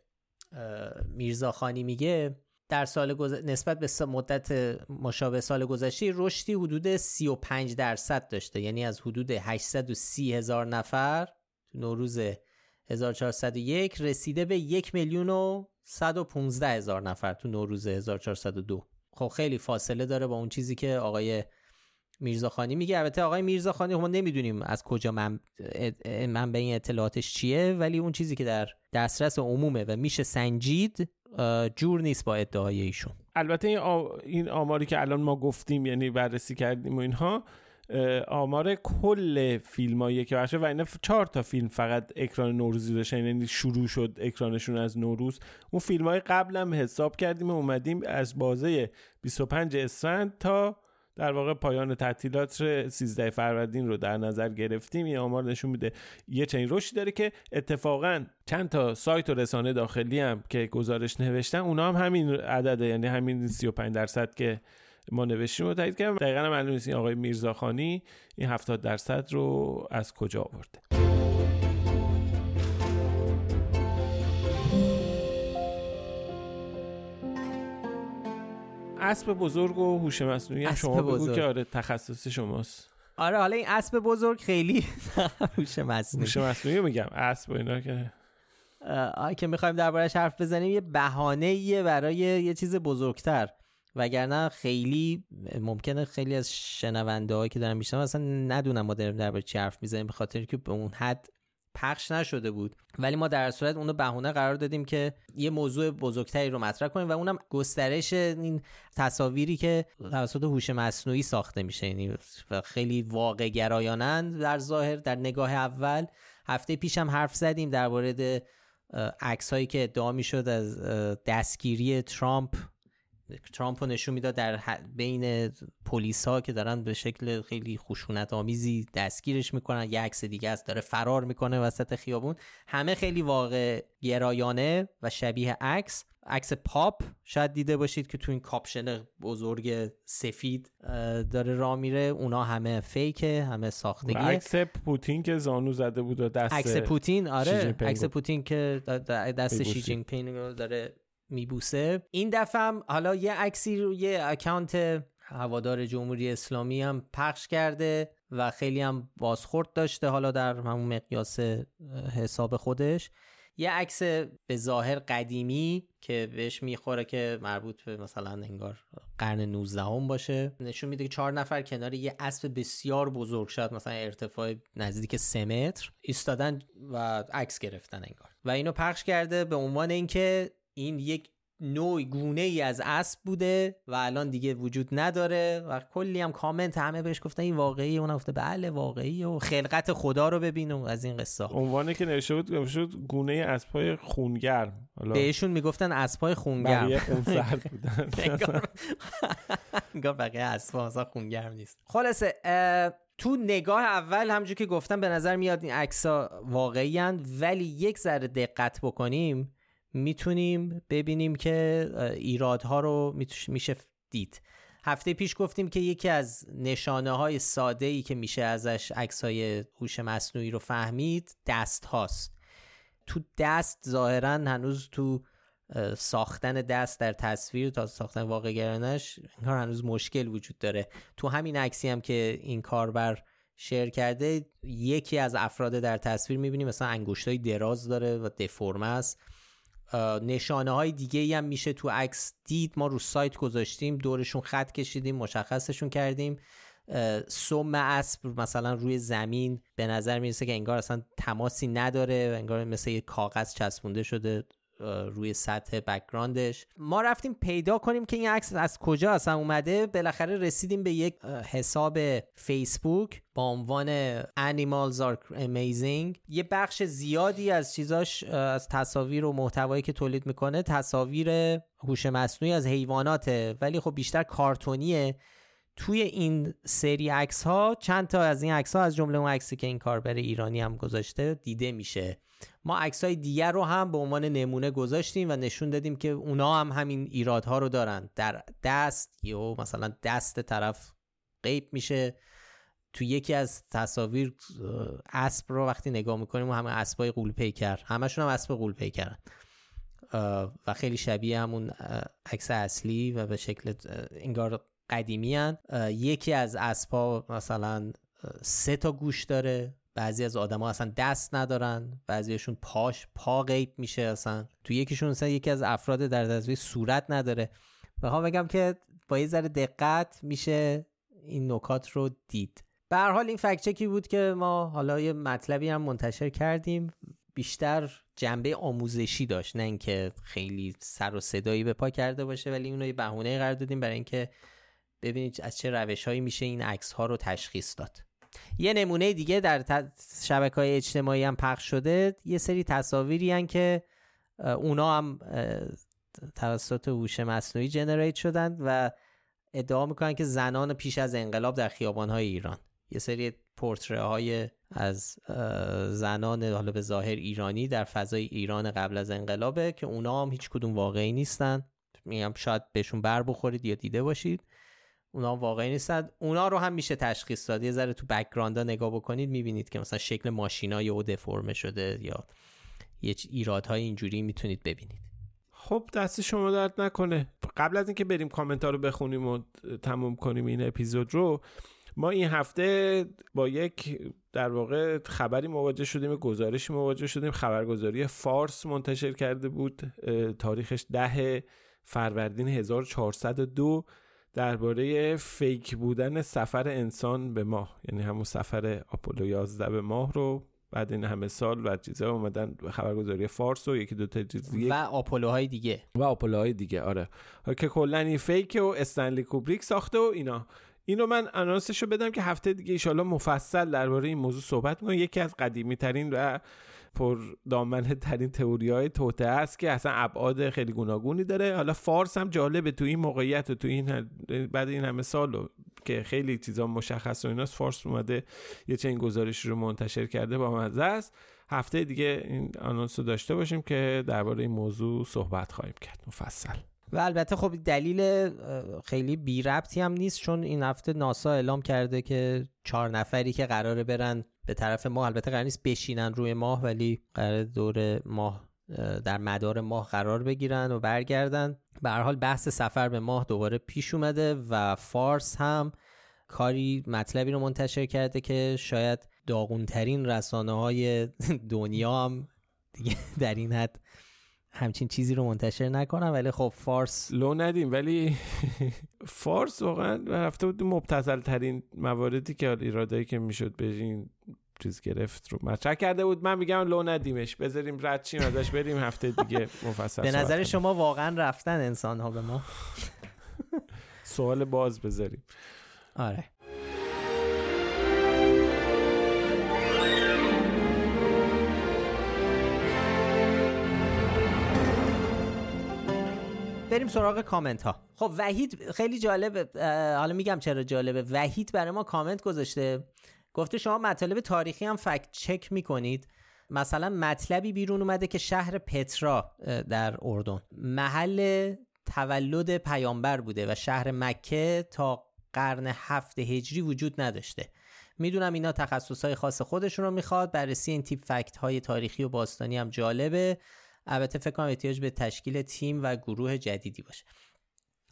میرزاخانی میگه در سال نسبت به مدت مشابه سال گذشته رشدی حدود 35 درصد داشته. یعنی از حدود 830 هزار نفر تو نوروز 1401 رسیده به یک میلیون و 115 هزار نفر تو نوروز 1402 خب خیلی فاصله داره با اون چیزی که آقای میرزاخانی میگه. البته آقای میرزاخانی ما نمی‌دونیم از کجا من من به این اطلاعاتش چیه ولی اون چیزی که در دسترس عمومه و میشه سنجید جور نیست با ادعای ایشون. البته این, این آماری که الان ما گفتیم یعنی بررسی کردیم و اینها آمار کل فیلم هایی که باشه و اینا چهار تا فیلم فقط اکران نوروزی داشتن یعنی شروع شد اکرانشون از نوروز. اون فیلم های قبل هم حساب کردیم و اومدیم از بازه 25 اسفند تا در واقع پایان تعطیلات 13 فروردین رو در نظر گرفتیم. این آمار نشون میده یه چنین رشدی داره که اتفاقا چند تا سایت و رسانه داخلی هم که گزارش نوشتن اونا هم همین عدده یعنی همین 35 درصد که ما نوشتیم رو تایید کردم دقیقا معلوم نیست آقای میرزاخانی این 70 درصد رو از کجا آورده. اسب بزرگ و هوش مصنوعی هم شما بگو که آره تخصص شماست. آره حالا این اسب بزرگ خیلی هوش مصنوعی. هوش مصنوعی میگم اسب و اینا که. آه که می‌خوایم دربارش حرف بزنیم یه بهانه برای یه چیز بزرگتر. وگرنه خیلی ممکنه خیلی از شنونده هایی که دارن میشنم اصلا ندونم ما داریم درباره چی حرف می‌زنیم به خاطر که به اون حد پخش نشده بود. ولی ما در صورت اونو بهونه قرار دادیم که یه موضوع بزرگتری رو مطرح کنیم و اونم گسترش این تصاویری که توسط هوش مصنوعی ساخته میشه. یعنی خیلی واقع گرایانند در ظاهر در نگاه اول. هفته پیش هم حرف زدیم در مورد عکس هایی که ادعا می‌شد از دستگیری ترامپ. ترامپ رو نشون می‌داد در بین پلیس ها که دارن به شکل خیلی خشونت آمیزی دستگیرش می‌کنن. یه عکس دیگه است داره فرار می‌کنه وسط خیابون. همه خیلی واقع گرایانه و شبیه عکس. عکس پاپ شاید دیده باشید که تو این کاپشن بزرگ سفید داره راه میره. اونا همه fake ه همه ساختگیه. عکس پوتین که زانو زده بود و دست عکس پوتین آره. عکس پوتین که دست شی جینگ پینگ داره میبوسه. این دفعه هم حالا یه عکسی رو یه اکانت هوادار جمهوری اسلامی هم پخش کرده و خیلی هم بازخورد داشته حالا در همون مقیاس حساب خودش. یه عکس به ظاهر قدیمی که بهش می‌خوره که مربوط به مثلا انگار قرن 19 هم باشه. نشون میده که چهار نفر کنار یه اسب بسیار بزرگ شد مثلا ارتفاع نزدیک سه متر ایستادن و عکس گرفتن انگار. و اینو پخش کرده به عنوان اینکه این یک نوع گونه ای از اسب بوده و الان دیگه وجود نداره و کلی هم کامنت همه بهش گفتن این واقعی؟ اون گفته بله واقعی و خلقت خدا رو ببین و از این قصه عنوانی که نوشته بود نوشته گونه اسبای خونگرم. حالا بهشون می‌گفتن اسبای خونگرم. بقیه خونسرد بودن. انگار بقیه اسبا اصلا خونگرم نیست. خلاصه تو نگاه اول همونجور که گفتم به نظر میاد این عکس‌ها واقعی ولی یک ذره دقت بکنیم می‌تونیم ببینیم که ایرادها رو میشه دید. هفته پیش گفتیم که یکی از نشانه های ساده ای که میشه ازش عکس های هوش مصنوعی رو فهمید دست هاست تو دست ظاهرا هنوز تو ساختن دست در تصویر تا ساختن واقع گرانش انگار هنوز مشکل وجود داره. تو همین عکسی هم که این کاربر شیر کرده یکی از افراد در تصویر می‌بینیم مثلا انگشتای دراز داره و دفرمه است. نشانه های دیگه ای هم میشه تو عکس دید. ما رو سایت گذاشتیم دورشون خط کشیدیم مشخصشون کردیم. سم اسب مثلا روی زمین به نظر می‌رسه که انگار اصلا تماسی نداره انگار مثل یه کاغذ چسبونده شده. روی سطح background ش ما رفتیم پیدا کنیم که این عکس از کجا اصلا اومده. بالاخره رسیدیم به یک حساب فیسبوک با عنوان Animals are Amazing. یه بخش زیادی از چیزاش از تصاویر و محتوایی که تولید می‌کنه تصاویر هوش مصنوعی از حیواناته. ولی خب بیشتر کارتونیه. توی این سری عکس ها چند تا از این عکس ها از جمله اون عکسی که این کاربر ایرانی هم گذاشته دیده میشه. ما عکس های دیگر رو هم به عنوان نمونه گذاشتیم و نشون دادیم که اونا هم همین ایرادها رو دارن. در دست یا مثلا دست طرف غیب میشه. تو یکی از تصاویر اسب رو وقتی نگاه می‌کنیم و همه اسبای قول پیکر. همشون هم اسب قول پیکرن. و خیلی شبیه همون عکس اصلی و به شکل انگار قدیمی هن. یکی از اسبا مثلا سه تا گوش داره. بعضی از آدما اصلا دست ندارن بعضیشون پاش پا غیب میشه اصلا. تو یکیشون مثلا یکی از افراد در تصویر صورت نداره. بخوام بگم که با یه ذره دقت میشه این نکات رو دید. به هر حال این فکت چکی بود که ما حالا یه مطلبی هم منتشر کردیم. بیشتر جنبه آموزشی داشت نه اینکه خیلی سر و صدایی به پا کرده باشه ولی اونو یه بهونه قرار دادیم برای اینکه ببینید از چه روش هایی میشه این عکس ها رو تشخیص داد. یه نمونه دیگه در شبکه های اجتماعی هم پخش شده. یه سری تصاویری هن که اونا هم توسط هوش مصنوعی جنریت شدن و ادعا می‌کنن که زنان پیش از انقلاب در خیابان های ایران. یه سری پورتره های از زنان حالا به ظاهر ایرانی در فضای ایران قبل از انقلابه که اونا هم هیچ کدوم واقعی نیستن. میگم شاید بهشون بر بخورید یا دیده باشید. اونا واقعی نیستن. اونا رو هم میشه تشخیص داد. یه ذره تو background نگاه بکنید می‌بینید که مثلا شکل ماشینا یا دفرمه شده یا یه ایرادهای اینجوری می‌تونید ببینید. خب دست شما درد نکنه. قبل از اینکه بریم کامنت رو بخونیم و تموم کنیم این اپیزود رو ما این هفته با یک در واقع خبری مواجه شدیم گزارشی مواجه شدیم. خبرگزاری فارس منتشر کرده بود. تاریخش ده فروردین 1402 درباره فیک بودن سفر انسان به ماه. یعنی همون سفر آپولو 11 به ماه رو بعد این همه سال و چیزا اومدن به خبرگزاری فارس و یکی دو تا چیز دیگه. و آپولوهای دیگه. و آپولوهای دیگه آره. که کلا این فیک و استنلی کوبریک ساخته و اینا. اینو من انانسش رو بدم که هفته دیگه ایشالا مفصل درباره این موضوع صحبت می‌کنم یکی از قدیمی ترین و پر دامنه ترین تئوری های توته است که اصلا ابعاد خیلی گوناگونی داره. حالا فارس هم جالبه تو این موقعیت و تو این بعد این همه سال و که خیلی چیزا مشخص و ایناست فارس اومده یه چنین گزارشی رو منتشر کرده با مزه است. هفته دیگه این آنونس رو داشته باشیم که درباره این موضوع صحبت خواهیم کرد. مفصل. و البته خب دلیل خیلی بی ربطی هم نیست چون این هفته ناسا اعلام کرده که چهار نفری که قراره برن به طرف ماه البته قرار نیست بشینن روی ماه ولی قرار دور ماه اه، در مدار ماه قرار بگیرن و برگردن. به هر حال بحث سفر به ماه دوباره پیش اومده و فارس هم کاری مطلبی رو منتشر کرده که شاید داغونترین رسانه های دنیا هم دیگه در این حد همچین چیزی رو منتشر نکنم ولی خب فارس لو ندیم. ولی فارس واقعا رفته بود مبتزل ترین مواردی که ایرادایی که می‌شد به این چیز گرفت رو مطرح کرده بود. من میگم لو ندیمش. بذاریم رد شیم ازش بریم هفته دیگه مفصل به نظر. شما واقعا رفتن انسان ها به ما؟ سوال باز بذاریم. آره. بریم سراغ کامنت ها خب وحید خیلی جالبه اه، حالا میگم چرا جالبه. وحید برای ما کامنت گذاشته. گفته شما مطالب تاریخی هم فکت چک می‌کنید. مثلا مطلبی بیرون اومده که شهر پترا در اردن. محل تولد پیامبر بوده و شهر مکه تا قرن هفت هجری وجود نداشته. می‌دونم اینا تخصصهای خاص خودشون رو می‌خواد. بررسی این تیپ فکت های تاریخی و باستانی هم جالبه. البته فکر کنم احتیاج به تشکیل تیم و گروه جدیدی باشه.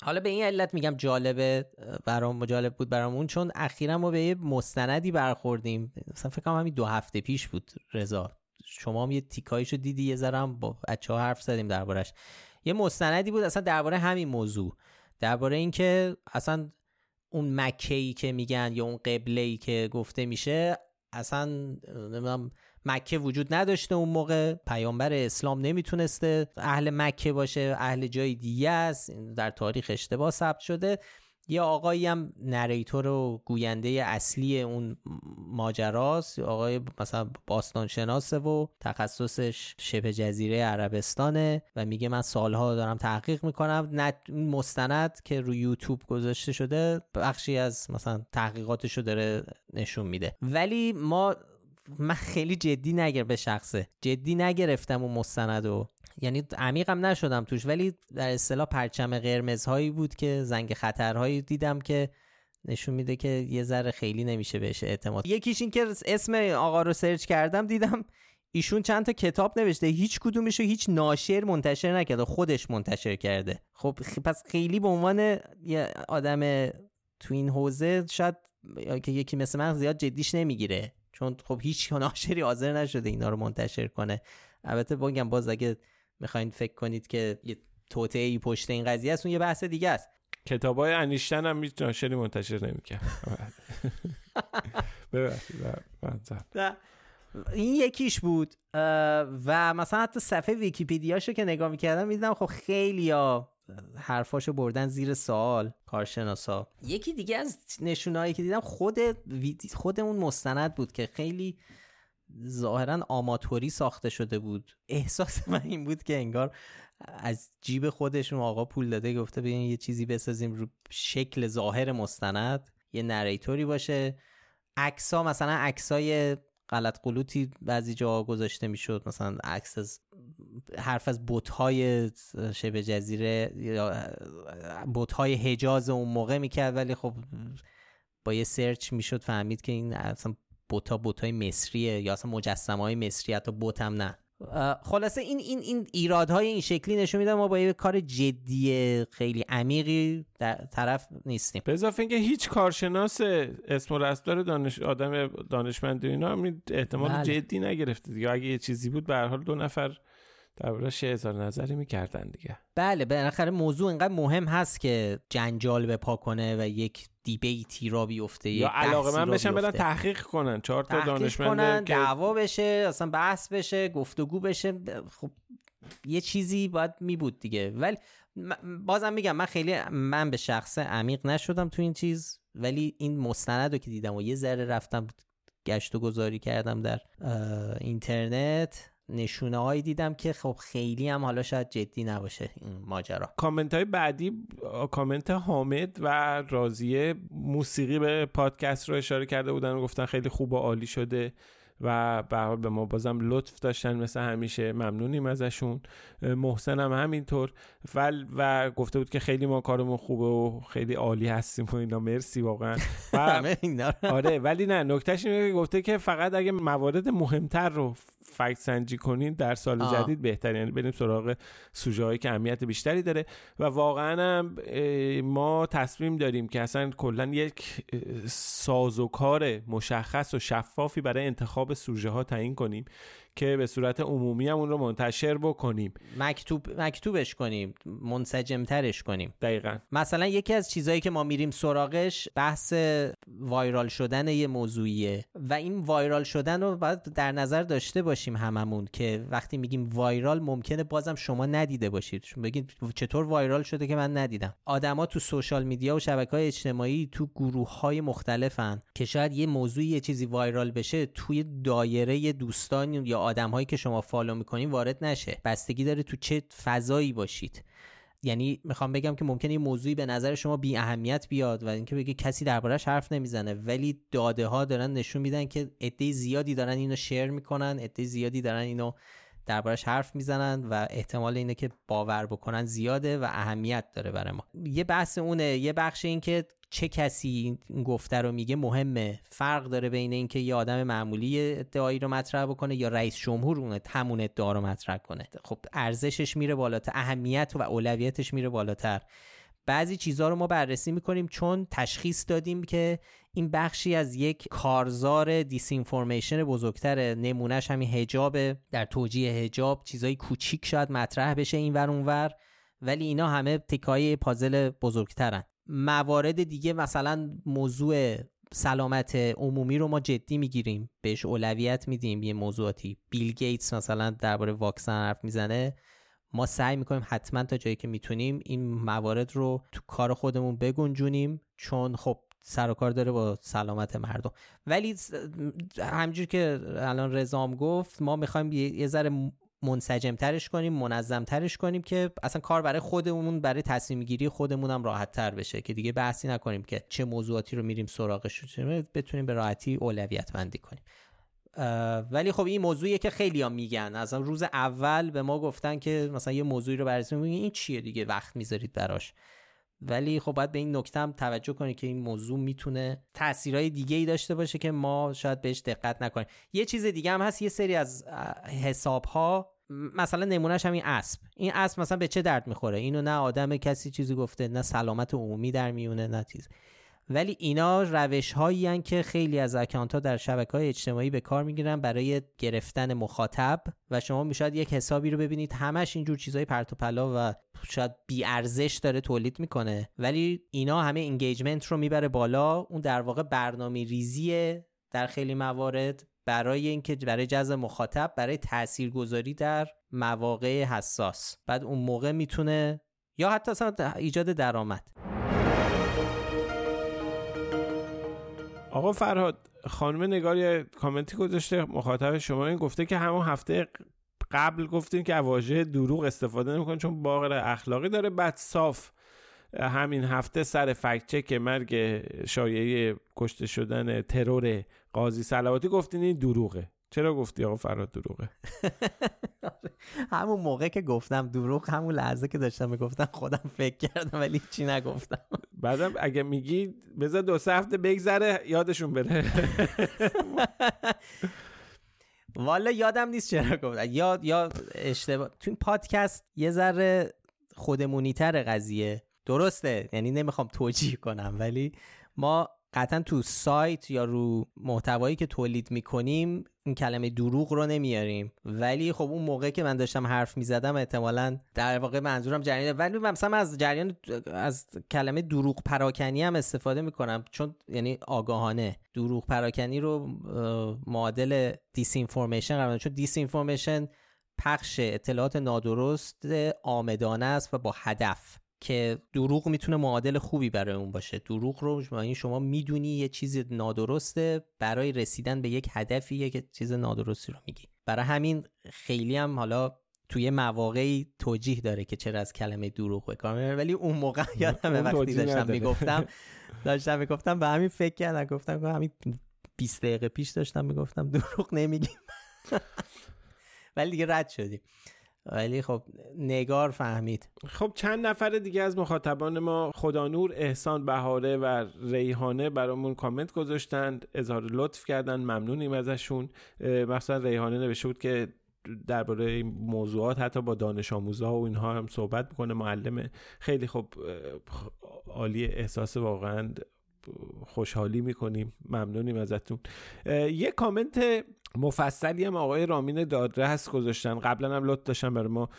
حالا به این علت میگم جالبه برام جالب بود برامون چون اخیرا ما به یه مستندی برخوردیم. مثلا فکر کنم همین دو هفته پیش بود رضا. شما هم یه تیکایشو دیدی یه ذره با بچه حرف زدیم دربارش. یه مستندی بود اصلا درباره همین موضوع. درباره اینکه اصلا اون مکه ای که میگن یا اون قبله ای که گفته میشه اصلا نمی‌دونم مکه وجود نداشته اون موقع. پیامبر اسلام نمی‌تونسته اهل مکه باشه اهل جای دیگه است. در تاریخ اشتباه ثبت شده. یه آقایی هم نریتور و گوینده اصلی اون ماجراست. آقای مثلا باستان شناسه و تخصصش شبه جزیره عربستانه و میگه من سالها دارم تحقیق می‌کنم. این مستند که روی یوتیوب گذاشته شده بخشی از مثلا تحقیقاتشو داره نشون میده. ولی ما من خیلی جدی نگر به شخصه. جدی نگرفتم اون مستند و یعنی عمیقم نشدم توش ولی در اصطلاح پرچم قرمزهایی بود که زنگ خطرهایی دیدم که نشون میده که یه ذره خیلی نمیشه بهش اعتماد. یکیش این که اسم آقا رو سرچ کردم دیدم ایشون چند تا کتاب نوشته. هیچ کدومشو هیچ ناشر منتشر نکرده خودش منتشر کرده. خب پس خیلی به عنوان یه آدم تو این حوزه شاید که یکی مثل من زیاد جدیش نمی‌گیره. چون خب هیچ ناشری حاضر نشده اینا رو منتشر کنه البته بگم باز اگه می‌خواین فکر کنید که یه توطئه ای پشت این قضیه است اون یه بحث دیگه است کتاب های انیشتن هم هیچ ناشری منتشر نمی‌کرد ببخشید. نه. این یکیش بود و مثلا حتی صفحه ویکیپیدیاشو که نگاه می‌کردم می‌دیدم خب خیلی ها حرفاشو بردن زیر سوال کارشناسا. یکی دیگه از نشونهایی که دیدم خود خود اون مستند بود که خیلی ظاهرا آماتوری ساخته شده بود. احساس من این بود که انگار از جیب خودشون آقا پول داده گفته بیاین یه چیزی بسازیم رو شکل ظاهر مستند یه نریتوری باشه. عکسا مثلا عکسای غلط قلوتی بعضی جاها گذاشته می‌شد. مثلا عکس از حرف از بتهای شبه جزیره یا بتهای حجاز اون موقع می‌کرد ولی خب با یه سرچ می‌شد فهمید که این اصلا بوتا بوتای مصریه یا اصلا مجسمه های مصری حتی بوت هم نه. خلاصه این این این ایرادهای این شکلی نشون میده ما با یه کار جدی خیلی عمیقی در طرف نیستیم. به اضافه اینکه هیچ کارشناس اسم و رسمدار دانش آدم دانشمند و اینا هم این احتمال بله. جدی نگرفته دیگه. اگه یه چیزی بود به هر حال دو نفر درباره‌اش یه اظهار نظری می‌کردن دیگه. بله بالاخره موضوع اینقدر مهم هست که جنجال به پا کنه و یک دیبیتی را بیفته یا علاقه من بشن بیفته. تحقیق کنن چهار تا دانشمند که دعوا بشه اصلا بحث بشه گفتگو بشه خب یه چیزی باید می بود دیگه ولی بازم میگم من خیلی من به شخصه عمیق نشدم تو این چیز ولی این مستند رو که دیدم و یه ذره رفتم گشت و گذاری کردم در اینترنت نشونه هایی دیدم که خب خیلی هم حالا شاید جدی نباشه این ماجرا. کامنت های بعدی کامنت حامد و راضیه موسیقی به پادکست رو اشاره کرده بودن و گفتن خیلی خوب و عالی شده. و به حال به ما بازم لطف داشتن مثل همیشه. ممنونیم ازشون. محسن هم همینطور. و, و گفته بود که خیلی ما کارمون خوبه و خیلی عالی هستیم و اینا. مرسی واقعا. و آره ولی نه نکتهش اینه که گفته که فقط اگه موارد مهمتر رو فکت سنجی کنین در سال آه. جدید بهتر یعنی بریم سراغ سوژه هایی که اهمیت بیشتری داره. و واقعا هم ما تصمیم داریم که اصلا کلا یک سازوکار مشخص و شفافی برای انتخاب سوژه ها تعیین کنیم. که به صورت عمومی هم اون رو منتشر بکنیم. مکتوب مکتوبش کنیم منسجمترش کنیم. دقیقا. مثلا یکی از چیزهایی که ما میریم سراغش بحث viral شدن یه موضوعیه. و این viral شدن رو باید در نظر داشته باشیم هممون که وقتی میگیم viral ممکنه بازم شما ندیده باشید. شما بگید چطور viral شده که من ندیدم. آدما تو social media و شبکه های اجتماعی تو گروه های مختلفن که شاید یه موضوعی یه چیزی viral بشه توی دایره دوستان یا آدم هایی که شما follow می‌کنین وارد نشه. بستگی داره تو چه فضایی باشید. یعنی می‌خوام بگم که ممکنه یه موضوعی به نظر شما بی اهمیت بیاد و اینکه بگه کسی دربارش حرف نمی‌زنه ولی داده ها دارن نشون میدن که عده زیادی دارن اینو شیر می‌کنن عده زیادی دارن اینو دربارش حرف می‌زنن و احتمال اینه که باور بکنن زیاده و اهمیت داره برای ما. یه بحث اونه یه بخش این که چه کسی این گفته رو میگه مهمه. فرق داره بین اینکه یه آدم معمولی ادعایی رو مطرح بکنه یا رئیس جمهور اون همون ادعا رو مطرح کنه. خب ارزشش میره بالاتر اهمیت و اولویتش میره بالاتر. بعضی چیزها رو ما بررسی می‌کنیم چون تشخیص دادیم که این بخشی از یک کارزار disinformation بزرگتره. نمونهش همین حجاب در توجیه حجاب چیزای کوچیک شاید مطرح بشه این ور اونور ولی اینا همه تکای پازل بزرگترن. موارد دیگه مثلا موضوع سلامت عمومی رو ما جدی می‌گیریم. بهش اولویت میدیم. یه موضوعاتی. بیل گیتس مثلا درباره واکسن حرف می‌زنه. ما سعی می‌کنیم حتما تا جایی که می‌تونیم این موارد رو تو کار خودمون بگنجونیم. چون خب سر و کار داره با سلامت مردم. ولی همجور که الان رزام گفت ما می‌خوایم یه ذره منسجم ترش کنیم منظم ترش کنیم که اصلا کار برای خودمون برای تصمیم گیری خودمون هم راحت تر بشه که دیگه بحثی نکنیم که چه موضوعاتی رو میریم سراغش بتونیم به راحتی اولویت بندی کنیم ولی خب این موضوعیه که خیلی ها میگن. از روز اول به ما گفتن که مثلا یه موضوعی رو بررسی این چیه دیگه؟ وقت می‌ذارید براش. ولی خب باید به این نکته هم توجه کنید که این موضوع می‌تونه تاثیرهای دیگه ای داشته باشه که ما شاید بهش دقت نکنیم. یه چیز دیگه هم هست یه سری از حساب ها مثلا نمونهش همین اسب. این اسب مثلا به چه درد می‌خوره؟ اینو نه آدم کسی چیزی گفته نه سلامت عمومی در میونه نه چیز. ولی اینا روش هایی که خیلی از اکانت ها در شبکه های اجتماعی به کار می‌گیرن برای گرفتن مخاطب و شما میشاید یک حسابی رو ببینید. همش اینجور چیزای پرت و پلا و شاید بی ارزش داره تولید می‌کنه. ولی اینا همه انگیجمنت رو می‌بره بالا. اون در واقع برنامه ریزیه در خیلی موارد برای اینکه برای جذب مخاطب برای تاثیرگذاری در مواقع حساس. بعد اون موقع می‌تونه یا حتی اصلا ایجاد درآمد. آقا فرهاد خانم نگار یه کامنتی گذاشته مخاطب شما این گفته که همون هفته قبل گفتیم که واژه دروغ استفاده نمی‌کنه چون باقر اخلاقی داره. بعد صاف همین هفته سر فکت چک مرگ شایعه کشته شدن ترور قاضی سلواتی گفتین این دروغه. چرا گفتی آقا فراد دروغه؟ همون موقع که گفتم دروغ همون لحظه که داشتم می‌گفتم خودم فکر کردم ولی چی نگفتم. بعدم اگه میگی بذار دو سه هفته بگذره یادشون بره. والا یادم نیست چرا گفتم یاد یا اشتباه. تو این پادکست یه ذره خودمونی تر قضیه. درسته یعنی نمی‌خوام توجیه کنم ولی ما قطعا تو سایت یا رو محتوایی که تولید می‌کنیم این کلمه دروغ رو نمیاریم. ولی خب اون موقع که من داشتم حرف می‌زدم احتمالا در واقع منظورم جریان ولی مثلا از جریان از کلمه دروغ پراکنی هم استفاده می‌کنم چون یعنی آگاهانه. دروغ پراکنی رو معادل دیس اینفورمیشن قرار چون دیس اینفورمیشن پخش اطلاعات نادرست آمدانه است و با هدف. که دروغ می‌تونه معادل خوبی برای اون باشه. دروغ رو این شما می‌دونی یه چیز نادرسته برای رسیدن به یک هدفی یک چیز نادرستی رو میگی. برای همین خیلی هم حالا توی مواقعی توجیه داره که چرا از کلمه دروغ به کار ولی اون موقع یادم وقتی داشتم می‌گفتم داشتم می‌گفتم به همین فکر کردم گفتم همین 20 دقیقه پیش داشتم می‌گفتم دروغ نمیگیم ولی دیگه رد شدیم. ولی خب نگار فهمید. خب چند نفر دیگه از مخاطبان ما خدانور احسان بهاره و ریحانه برامون کامنت گذاشتند. اظهار لطف کردن ممنونیم ازشون. مثلا ریحانه نوشته بود که درباره این موضوعات حتی با دانش آموزها و اینها هم صحبت می‌کنه. معلمه خیلی خب عالی احساس واقعا. خوشحالی می‌کنیم. ممنونیم ازتون. یه کامنت مفصلی هم آقای رامین دادرس گذاشتن. قبلا هم لطف داشتن برای ما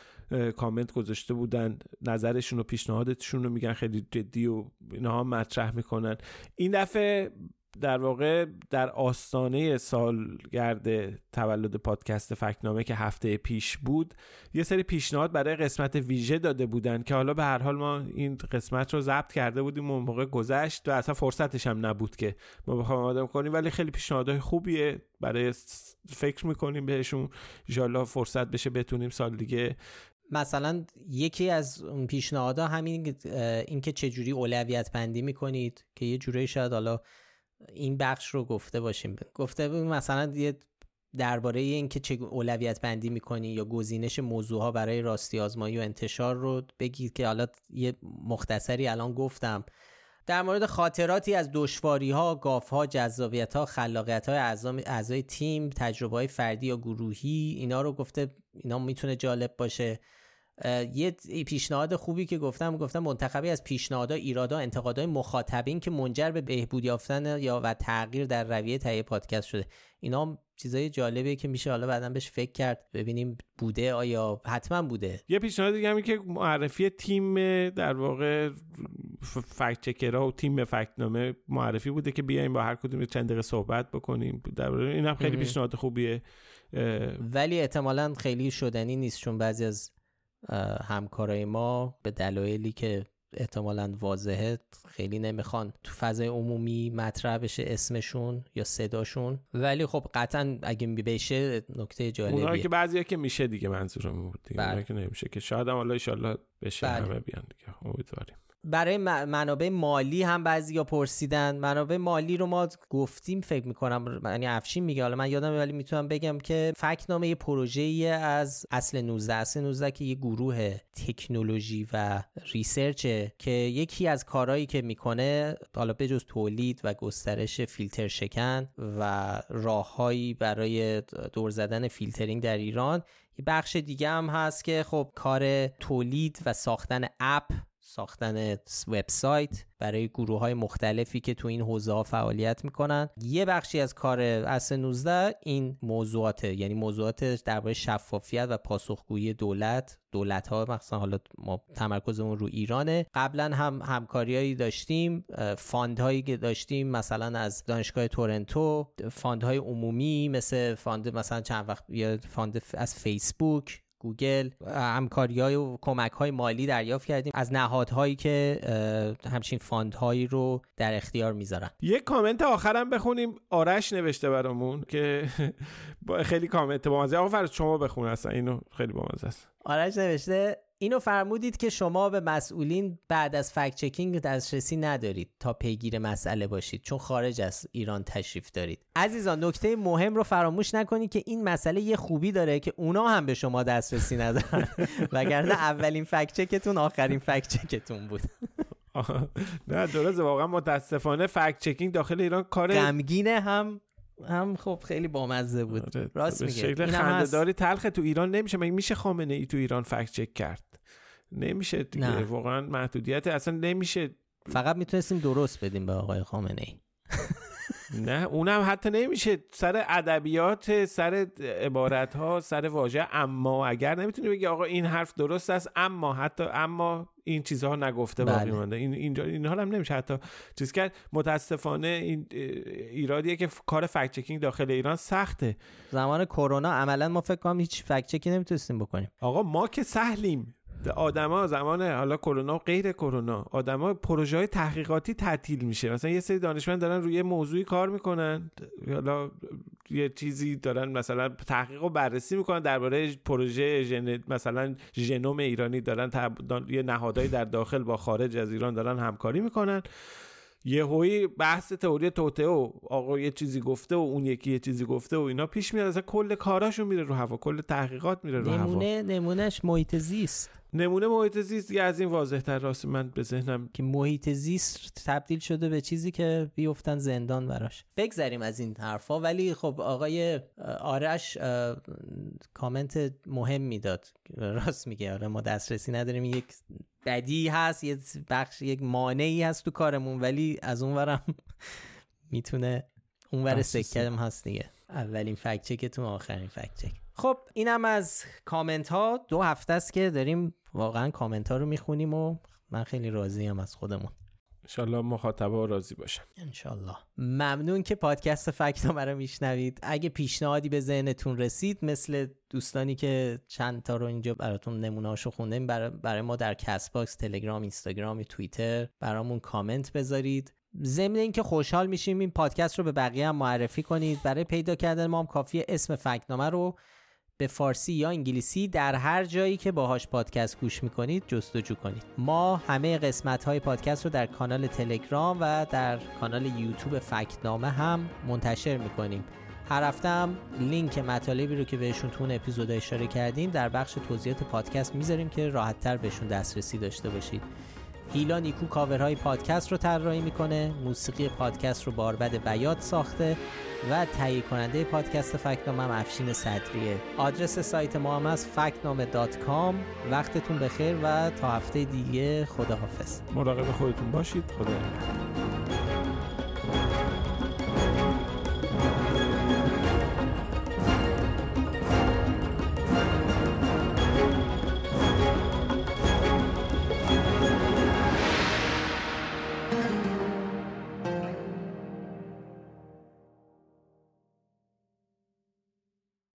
کامنت گذاشته بودن. نظرشون و پیشنهادشون رو میگن خیلی جدی و اینها مطرح می‌کنن. این دفعه در واقع در آستانه سالگرد تولد پادکست فکنامه که هفته پیش بود یه سری پیشنهاد برای قسمت ویژه داده بودن که حالا به هر حال ما این قسمت رو ضبط کرده بودیم و موقع گذشت و اصلا فرصتش هم نبود که ما بخوایم آدم کنیم. ولی خیلی پیشنهادهای خوبیه برای فکر می‌کنیم بهشون. انشالله فرصت بشه بتونیم سال دیگه مثلا یکی از اون پیشنهادها همین اینکه چجوری اولویت بندی می‌کنید که یه جوری شاید حالا این بخش رو گفته باشیم. گفته مثلا یه درباره اینکه چه اولویت بندی می‌کنی یا گزینش موضوع ها برای راستی آزمایی و انتشار رو بگید که حالا یه مختصری الان گفتم. در مورد خاطراتی از دشواری ها، گاف ها، جذابیت ها، خلاقیت های اعضای تیم، تجربه های فردی یا گروهی اینا رو گفته اینا می‌تونه جالب باشه. یه پیشنهاد خوبی که گفتم گفتم منتخبی از پیشنهادها ایرادا انتقادهای مخاطبین که منجر به بهبود یافتن یا و تغییر در رویه تهیه پادکست شده. اینا چیزای جالبیه که میشه حالا بعدا بهش فکر کرد. ببینیم بوده آیا حتما بوده. یه پیشنهاد دیگه همی که معرفی تیم در واقع فکت چکرها و تیم فکتنامه معرفی بوده که بیایم با هر کدوم چند دقیقه صحبت بکنیم. در این هم خیلی پیشنهاد خوبیه. ولی احتمالا خیلی شدنی نیست چون بعضی از همکارای ما به دلایلی که احتمالا واضحه خیلی نمی‌خوان تو فضای عمومی مطرح بشه اسمشون یا صداشون ولی خب قطعا اگه بشه نکته جالبیه اونایی که بعضیا که میشه دیگه منظورم بود دیگه بله. که نمیشه که شاید هم الله بشه بله. همه بیان دیگه امیدواریم برای منابع مالی هم بعضی ها پرسیدن. منابع مالی رو ما گفتیم فکر می‌کنم یعنی افشین میگه. حالا من یادم ولی می‌تونم بگم که فکنامه یه پروژه از اصل 19 اصل 19 که یه گروه تکنولوژی و ریسرچه که یکی از کارهایی که می‌کنه حالا بجز تولید و گسترش فیلتر شکن و راههایی برای دور زدن فیلترینگ در ایران بخش دیگه هم هست که خب کار تولید و ساختن اپ ساختن وبسایت برای گروه های مختلفی که تو این حوزه ها فعالیت می‌کنن. یه بخشی از کار اصل 19 این موضوعاته. یعنی موضوعات درباره شفافیت و پاسخگویی دولت. دولت ها مثلا حالا ما تمرکزمون رو ایرانه. قبلا هم همکاریایی داشتیم. fund هایی که داشتیم مثلا از دانشگاه تورنتو. fund های عمومی مثل fund مثلا چند وقت یا fund از فیسبوک. گوگل همکاری های و کمک های مالی دریافت کردیم از نهادهایی که همچین فاندهایی رو در اختیار می‌ذارن. یه کامنت آخرم بخونیم. آرش نوشته برامون که خیلی کامنت با مزه آقا فرض شما بخون اصلا. اینو خیلی با مزه است. آرش نوشته اینو فرمودید که شما به مسئولین بعد از فکت چکینگ دسترسی ندارید تا پیگیر مسئله باشید چون خارج از ایران تشریف دارید. عزیزان نکته مهم رو فراموش نکنید که این مسئله یه خوبی داره که اونا هم به شما دسترسی ندارن. وگرنه اولین فکت چکتون آخرین فکت چکتون بود. نه درسته واقعا متاسفانه فکت چکینگ داخل ایران کار غمگینه هم هم خب خیلی بامزه بود. آره، راست میگه. شکل خنده‌داری تلخ تو ایران نمیشه. مگه میشه خامنه ای تو ایران فکت چک کرد؟ نمیشه دیگه. نه. واقعا محدودیت. اصلا نمیشه. فقط می‌تونستیم درست بدیم به آقای خامنه ای. نه اونم حتی نمیشه. سر ادبیات سر عبارت ها سر واژه. اما اگر نمی‌تونی بگی آقا این حرف درست است اما حتی اما این چیزها نگفته باقی بله. مانده. این اینجا این حال هم نمیشه حتی چیز کرد. متاسفانه این ایرادیه که کار فکت چکینگ داخل ایران سخته. زمان کرونا عملا ما فکر کنم هیچ فکت چکی نمی‌تونستیم بکنیم. آقا ما که سهلیم. آدما زمان حالا کرونا غیر کرونا آدما پروژه های تحقیقاتی تعطیل میشه. مثلا یه سری دانشمند دارن روی موضوعی کار می‌کنن حالا یه چیزی دارن مثلا تحقیق و بررسی می‌کنن درباره پروژه ژن مثلا ژنوم ایرانی دارن تب- دان- یه نهادهایی در داخل با خارج از ایران دارن همکاری می‌کنن. یه هوی بحث تئوری توته و آقا یه چیزی گفته و اون یکی یه چیزی گفته و اینا پیش میاد. اصلا کل کاراشون میره رو هوا کل تحقیقات میره رو هوا. نمونه نمونهش محیط زیست. نمونه محیط زیست دیگه از این واضح تر راست من به ذهنم که محیط زیست تبدیل شده به چیزی که بیفتن زندان براش. بگذریم از این حرفا ولی خب آقای آرش کامنت مهم می‌داد. راست میگه. آره ما دسترسی نداریم. یک بدی هست یه بخش یک مانعی هست تو کارمون ولی از اونورم می‌تونه اونور. سکه هم هست دیگه. اولین fact check تون آخرین fact check خب اینم از کامنت ها دو هفته است که داریم واقعا کامنت ها رو می‌خونیم و من خیلی راضی هم از خودمون. انشالله مخاطبا راضی باشن. انشالله. ممنون که پادکست فکت رو میشنوید. اگه پیشنهادی به ذهنتون رسید مثل دوستانی که چند تا رو اینجا براتون نمونهاشو خوندیم برای, برای ما در کست باکس تلگرام اینستاگرام توییتر برامون کامنت بذارید. ضمن اینکه خوشحال میشیم این پادکست رو به بقیه هم معرفی کنید. برای پیدا کردن ما هم کافیه اسم فکتنامه رو به فارسی یا انگلیسی در هر جایی که باهاش پادکست گوش می‌کنید جستجو کنید. ما همه قسمت های پادکست رو در کانال تلگرام و در کانال یوتیوب فکتنامه هم منتشر می‌کنیم. هر هفته هم لینک مطالبی رو که بهشون تو اون اپیزود اشاره کردیم در بخش توضیحات پادکست می‌ذاریم که راحت تر بهشون دسترسی داشته باشید. هیلا نیکو کاورهای پادکست رو طراحی می‌کنه موسیقی پادکست رو باربد بیات ساخته و تهیه کننده پادکست فکتنامه هم افشین صدریه. آدرس سایت ما هم از فکتنامه dot com. وقتتون بخیر و تا هفته دیگه خداحافظ. مراقب خودتون باشید. خدا.